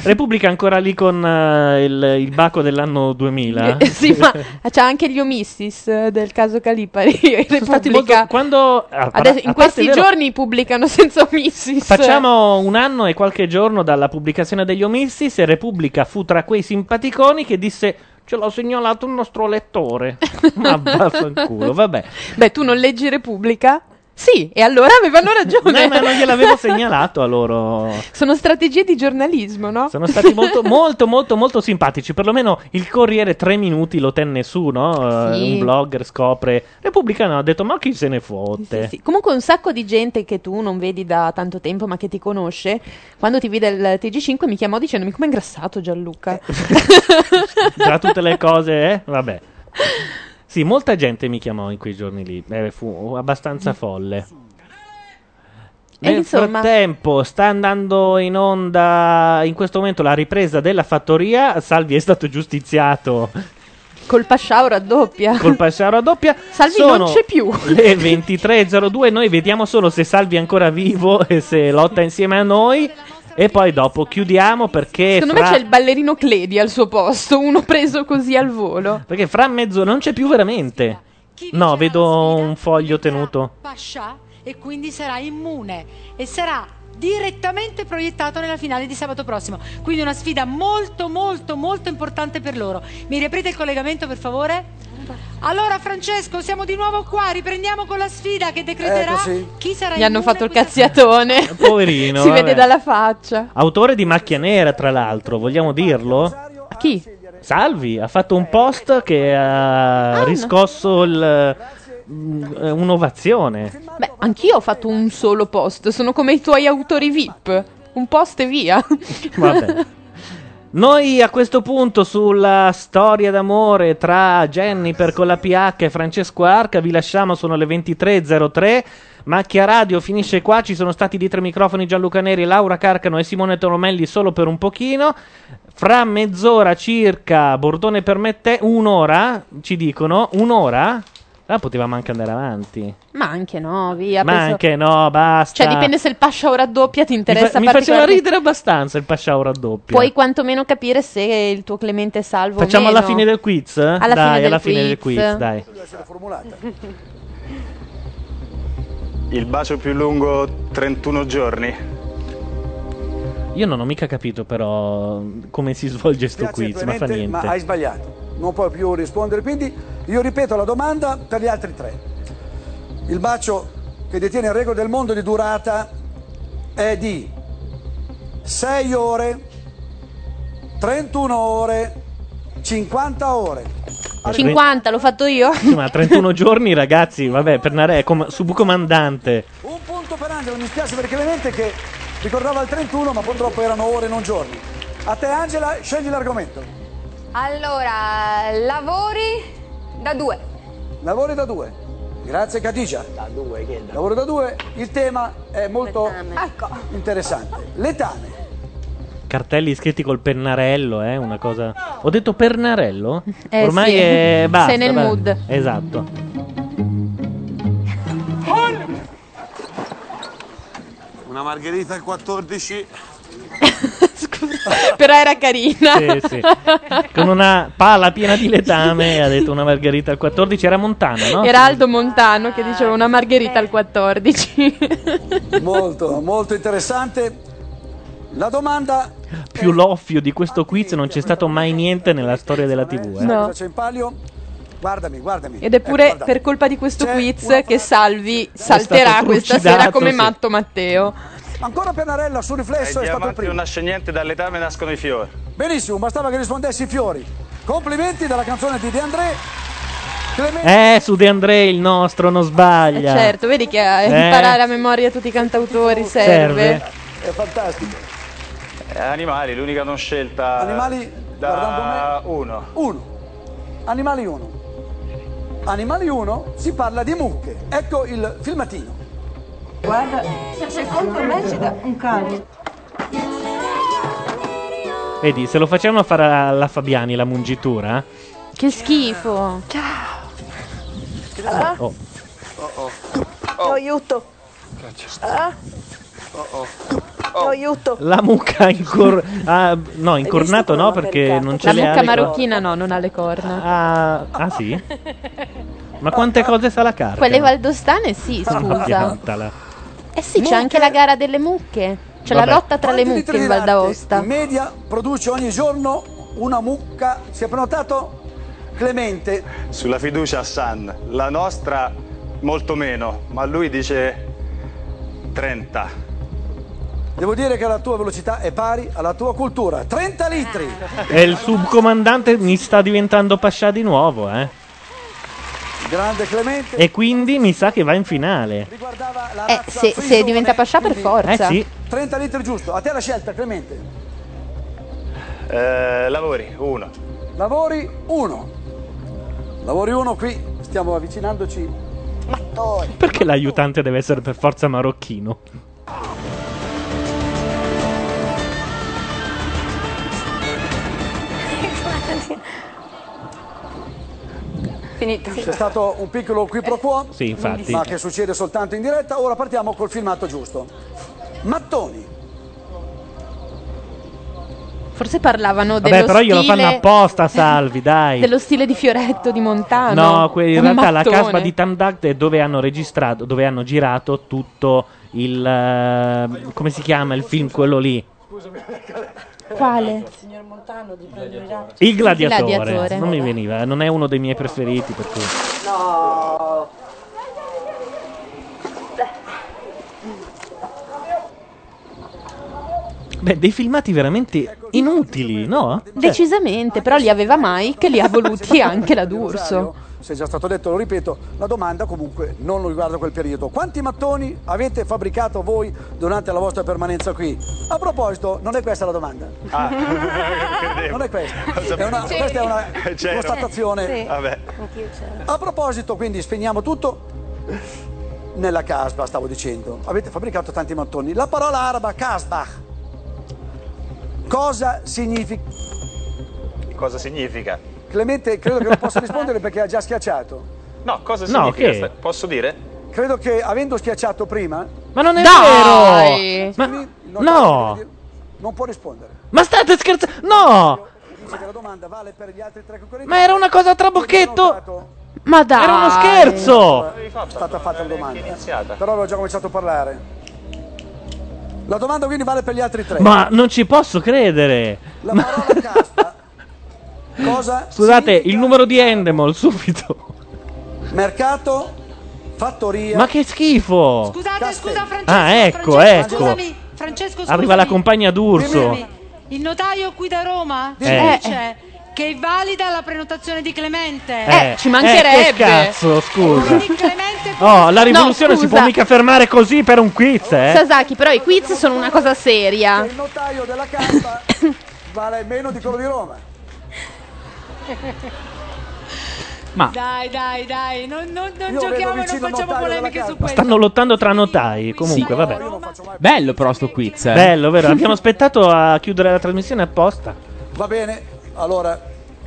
Repubblica ancora lì con eh, il, il baco dell'anno 2000. Eh, sì, ma c'è anche gli omissis eh, del caso Calipari. [LAUGHS] Repubblica. quando ah, Adesso, in questi vero- giorni pubblicano senza omissis. Facciamo un anno e qualche giorno dalla pubblicazione degli omissis e Repubblica fu tra quei simpaticoni che disse ce l'ho segnalato un nostro lettore. [LAUGHS] Ma vaffanculo, vabbè. Beh, tu non leggi Repubblica? Sì, e allora avevano [LAUGHS] ragione. No, ma non gliel'avevo segnalato a loro. Sono strategie di giornalismo, no? Sono stati molto, [LAUGHS] molto, molto, molto simpatici. Perlomeno il Corriere tre minuti lo tenne su, no? Eh, Sì. Un blogger scopre. Repubblica no, ha detto ma chi se ne fotte. Sì, Comunque un sacco di gente che tu non vedi da tanto tempo ma che ti conosce, quando ti vide il TG5 mi chiamò dicendomi come è ingrassato Gianluca. [LAUGHS] Tra tutte le cose, eh? Vabbè. Sì, molta gente mi chiamò in quei giorni lì. Eh, fu abbastanza folle. E Nel insomma- frattempo sta andando in onda in questo momento la ripresa della fattoria. Salvi è stato giustiziato Col Pasciao raddoppia. Col Pasciao raddoppia. Salvi Sono non c'è più. Le 23.02, noi vediamo solo se Salvi è ancora vivo e se lotta insieme a noi. E poi dopo chiudiamo perché. Secondo me fra- c'è il ballerino Cledi al suo posto, uno preso così al volo. Perché fra mezz'ora non c'è più veramente. No, vedo un foglio tenuto. Pascià e quindi sarà immune e sarà direttamente proiettato nella finale di sabato prossimo. Quindi una sfida molto molto molto importante per loro. Mi riaprite il collegamento per favore? Allora Francesco, siamo di nuovo qua, riprendiamo con la sfida che decreterà Eccoci. chi sarà Gli hanno fatto il cazziatone. Poverino. [LAUGHS] si vabbè. vede dalla faccia. Autore di Macchia Nera, tra l'altro, vogliamo dirlo? Chi? Salvi ha fatto un post che ha riscosso il- mm, eh, un'ovazione. Beh, anch'io ho fatto un solo post, sono come i tuoi autori VIP. Un post e via. Vabbè. [LAUGHS] Noi a questo punto sulla storia d'amore tra Jennifer con la PH e Francesco Arca vi lasciamo, sono le 23.03. Macchia Radio finisce qua, ci sono stati dietro i microfoni Gianluca Neri, Laura Carcano e Simone Tolomelli solo per un pochino. Fra mezz'ora circa, Bordone permette, un'ora, ci dicono, un'ora? Ah, potevamo anche andare avanti. Ma anche no, via. Ma penso- anche no, basta. Cioè, dipende se il Pasciao raddoppia ti Mi, interessa fa- mi faceva particolarmente. ridere abbastanza il Pasciao raddoppio. Puoi quantomeno capire se il tuo Clemente è salvo Facciamo o meno. alla fine del quiz? Alla dai, fine del alla fine del quiz. quiz, dai. [LAUGHS] Il bacio più lungo 31 giorni. Io non ho mica capito però come si svolge sto Grazie, quiz, ma fa niente. ma hai sbagliato. Non puoi più rispondere, quindi io ripeto la domanda per gli altri tre. Il bacio che detiene il record del mondo di durata è di 6 ore, 31 ore, 50 ore. 50, l'ho fatto io? Sì, ma 31 [LAUGHS] giorni, ragazzi, vabbè, per Nare è com- subcomandante. Un punto per Angelo, mi spiace per Clemente che ricordava il 31, ma purtroppo erano ore, non giorni. A te Angela, scegli l'argomento. Allora, lavori da due. Lavori da due. Grazie Caticia. Da due, che Lavoro da due. Il tema è molto Ecco. interessante. Letame. Cartelli scritti col pennarello, eh, una cosa... Ho detto pernarello? Eh, Ormai sì. è... basta. Sei nel basta. mood. Esatto. Una margherita al 14. [LAUGHS] [LAUGHS] Però era carina. Sì, sì. Con una pala piena di letame ha detto una margherita al 14, era Montano, no? Era Aldo Montano che diceva una margherita al 14. Molto, molto interessante. La domanda Più l'offio di questo quiz non c'è stato mai niente nella storia della TV, eh. No. c'è in palio? Guardami, guardami. Ed è pure Ecco, per colpa di questo C'è quiz che Salvi salterà questa sera come sì. matto Matteo. Ancora Pennarella sul riflesso Ai è stato il primo. non nasce niente, dall'etame nascono i fiori. Benissimo, bastava che rispondessi i fiori. Complimenti dalla canzone di De André. Clemente. Eh, su De André il nostro, non sbaglia. Certo, vedi che a Eh. imparare a memoria tutti i cantautori serve. Serve. È fantastico. Eh, animali, l'unica non scelta. Animali, guardando da uno. Uno. Animali 1. Animali 1 si parla di mucche. Ecco il filmatino. Guarda, secondo me ci dà un cane. Vedi, se lo facevano fare alla Fabiani la mungitura. Che schifo. Ah, Oh. oh, aiuto. Ah, Oh, oh, aiuto. La mucca incor... ah, no, incornato no, perché non ce La le ha mucca cor- marocchina no, non ha le corna. Ah, ah, sì? [LAUGHS] Ma quante cose sa la carta? Quelle valdostane sì, scusa. Piantala. Eh sì, c'è anche la gara delle mucche. C'è Vabbè. la lotta tra le Quanti mucche litri in Val d'Aosta. In media produce ogni giorno una mucca. Si è prenotato Clemente. Sulla fiducia a San. La nostra molto meno, ma lui dice 30. Devo dire che la tua velocità è pari alla tua cultura. 30 litri. E il subcomandante mi sta diventando pascià di nuovo, eh. Grande Clemente. E quindi mi sa che va in finale. Eh, se, se diventa pascià per forza. Eh sì. 30 litri giusto. A te la scelta, Clemente. Eh, lavori, uno. Lavori 1. Lavori 1 qui. Stiamo avvicinandoci. Perché l'aiutante deve essere per forza marocchino? Finito. C'è stato un piccolo qui pro quo, Sì, infatti. ma che succede soltanto in diretta. Ora partiamo col filmato giusto. Mattoni. Forse parlavano Vabbè, dello però glielo stile fanno apposta, Salvi, [LAUGHS] dai. dello stile di Fioretto di Montano. No, que- in realtà la mattone. casba di Tandact è dove hanno registrato, dove hanno girato tutto il. eh, come si chiama il film quello lì? [LAUGHS] Quale? Signor Montano di Brandolino. Il gladiatore. Gladiatore. Non mi veniva, non è uno dei miei preferiti per cui. No. Beh, dei filmati veramente inutili, no? Cioè, Decisamente, però li aveva Mike e li ha voluti anche la D'Urso. Se è già stato detto, lo ripeto, la domanda comunque non riguarda quel periodo. Quanti mattoni avete fabbricato voi durante la vostra permanenza qui? A proposito, non è questa la domanda. Ah, [LAUGHS] Non è questa. È una, questa è una C'ero. constatazione. Sì. Vabbè. A proposito, quindi spegniamo tutto. Nella casba, stavo dicendo. Avete fabbricato tanti mattoni. La parola araba kasbah. Cosa significa? Cosa significa? Clemente, credo che non possa rispondere perché ha già schiacciato. No, cosa No, significa? che? Posso dire? Credo che avendo schiacciato prima. Ma non è Dai! vero! Ma Non no! Non può rispondere. Ma state scherzando? No! Dice che la domanda vale per gli altri tre concorrenti. Ma era una cosa a trabocchetto! Ma dai! Era uno scherzo! È stata fatta la domanda. Però avevo già cominciato a parlare. La domanda quindi vale per gli altri tre. Ma non ci posso credere! La parola caspa. Cosa? Scusate, il numero di Endemol, subito! Mercato, fattoria. Ma che schifo! Scusate, scusa Francesco. Ah, ecco, Francesco, ecco. Scusami, Francesco, scusami. Arriva la compagna d'Urso. Il notaio qui da Roma Eh. dice che è valida la prenotazione di Clemente. Eh, ci mancherebbe. eh, che cazzo, scusa. Quindi Clemente Oh, la rivoluzione No, si scusa. può mica fermare così per un quiz, eh? Sasaki, però i quiz sono una cosa seria. Il notaio della caspa [COUGHS] vale meno di quello di Roma. Ma Dai, dai, dai, non, non- non giochiamo non facciamo polemiche su questo. stanno lottando tra notai. Comunque, vabbè. Bello però sto quiz. eh. Bello, vero? [LAUGHS] Abbiamo aspettato a chiudere la trasmissione apposta. Va bene, allora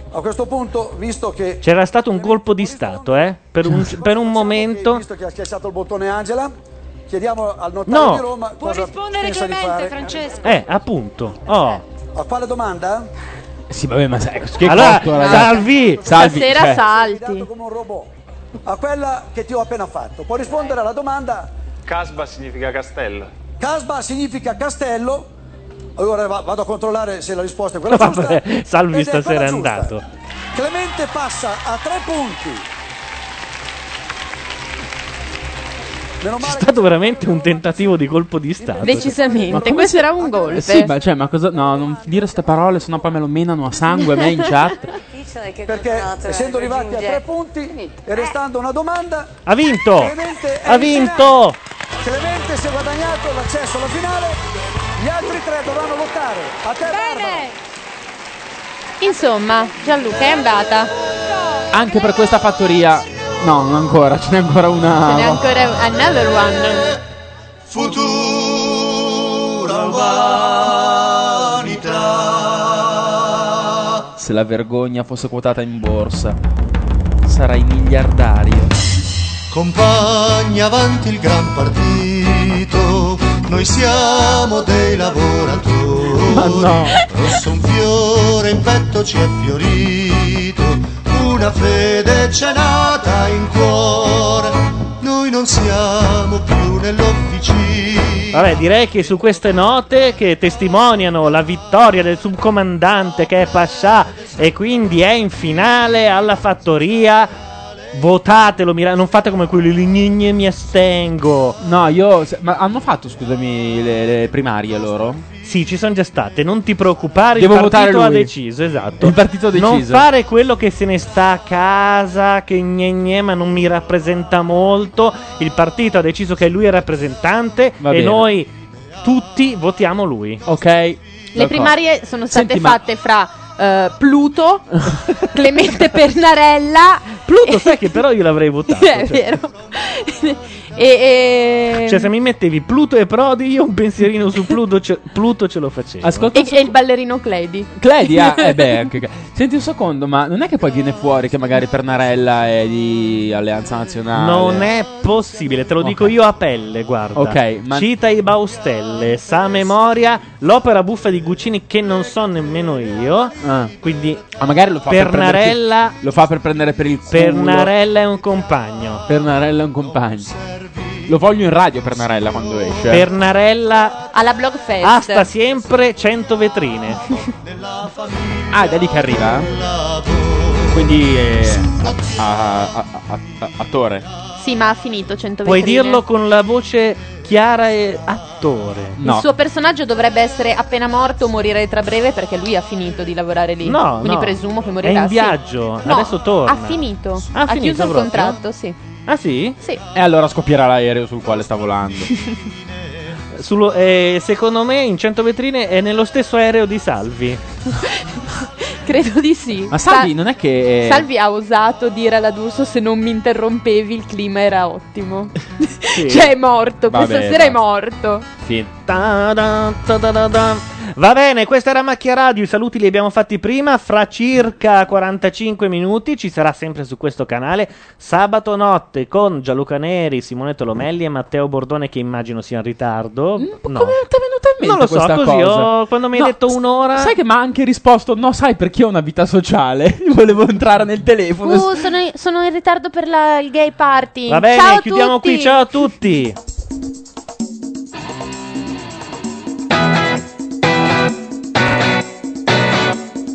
a questo punto, visto che, C'era stato un colpo di stato, eh? Per un, per un momento. visto che ha schiacciato il bottone Angela, chiediamo al notaio No. di Roma Può cosa rispondere Clemente. Francesco. Eh, appunto. Oh. A quale domanda? Sì, vabbè, ma sai, che Allora, costo, ragazzi? Salvi! Salvi, Stasera cioè, salti. come un robot. A quella che ti ho appena fatto. Può rispondere alla domanda Casba significa castello. Casba significa castello. Ora va- vado a controllare se la risposta è quella [LAUGHS] giusta. Vabbè, Salvi è stasera è giusta. andato. Clemente passa a tre punti. C'è stato veramente un tentativo di colpo di stato. Decisamente, questo era un golpe. Eh sì, ma, cioè, ma cosa. No, non dire queste parole, sennò poi me lo menano a sangue me in chat. [LAUGHS] perché essendo arrivati a tre punti e restando una domanda, Ha vinto! Clemente Ha in vinto! Clemente si è guadagnato l'accesso alla finale. Gli altri tre dovranno lottare. A te Barbara. Insomma, Gianluca è andata. Anche per questa fattoria. No, non ancora, ce n'è ancora una. Ce n'è ancora another one. Futura umanità. Se la vergogna fosse quotata in borsa, sarai miliardario. Compagni avanti il gran partito, noi siamo dei lavoratori. Ma no. Rosso un fiore in petto ci è fiorito, una fede c'è nata in cuore. Noi non siamo più nell'officina. Vabbè, direi che su queste note che testimoniano la vittoria del subcomandante che è Pascià e quindi è in finale alla fattoria. Votatelo, mira- non fate come quelli lì, gne, gne, mi astengo. No, io. se- Ma hanno fatto, scusami, le, le primarie loro? Sì, ci sono già state, non ti preoccupare, Devo il partito ha deciso, esatto. Il partito ha Non deciso. fare quello che se ne sta a casa, che gne, gne, ma non mi rappresenta molto. Il partito ha deciso che lui è rappresentante Va e bene. noi tutti votiamo lui. Ok. Le primarie sono state Senti, ma- fatte fra eh, Pluto, [LAUGHS] Clemente Pernarella. Pluto, sai [LAUGHS] che però io l'avrei votato. È cioè. vero. [LAUGHS] E, e- Cioè, se mi mettevi Pluto e Prodi, io un pensierino su Pluto ce, Pluto ce lo facevo. Ascolta e- e il ballerino Clady. Clady, ah, eh beh, anche- Senti un secondo, ma non è che poi viene fuori che magari Pernarella è di Alleanza Nazionale? Non è possibile, te lo dico io a pelle, guarda. Ok, ma- Cita i Baustelle, sa memoria l'opera buffa di Guccini che non so nemmeno io. Quindi Ma magari lo fa per Pernarella prenderci- lo fa per prendere per il culo. Pernarella è un compagno. Pernarella è un compagno. Lo voglio in radio Pernarella quando esce. Pernarella alla Blogfest. asta sempre 100 vetrine. Ah, è da lì che arriva? Quindi è a- a- a- a- attore. Sì, ma ha finito 100 Puoi vetrine. dirlo con la voce chiara e attore. Il suo personaggio dovrebbe essere appena morto o morire tra breve perché lui ha finito di lavorare lì. No, Quindi no. presumo che È morirà. in sì. viaggio, No, adesso torna. Ha finito. Ha Ha, finito chiuso il proprio? contratto, sì. Ah sì? Sì. E allora scoppierà l'aereo sul quale sta volando. [LAUGHS] Sullo- eh, secondo me in 100 vetrine è nello stesso aereo di Salvi. [LAUGHS] Credo di sì. Ma Salvi Sa- non è che... Salvi ha osato dire alla D'Urso se non mi interrompevi il clima era ottimo. Sì. [LAUGHS] cioè è morto, Vabbè, questa sera è dai. morto. Sì. Ta-da, ta-da-da-da. Va bene, questa era Macchia Radio, i saluti li abbiamo fatti prima, fra circa 45 minuti ci sarà sempre su questo canale sabato notte con Gianluca Neri, Simone Tolomelli e Matteo Bordone che immagino sia in ritardo. no. Ti è venuta in mente Non lo so, così ho- quando mi hai No, detto un'ora... Sai che mi ha anche risposto: No, sai perché ho una vita sociale? [LAUGHS] Volevo entrare nel telefono. Uh, sono, sono in ritardo per la- il gay party. Va bene, Ciao a chiudiamo tutti. qui, ciao a tutti.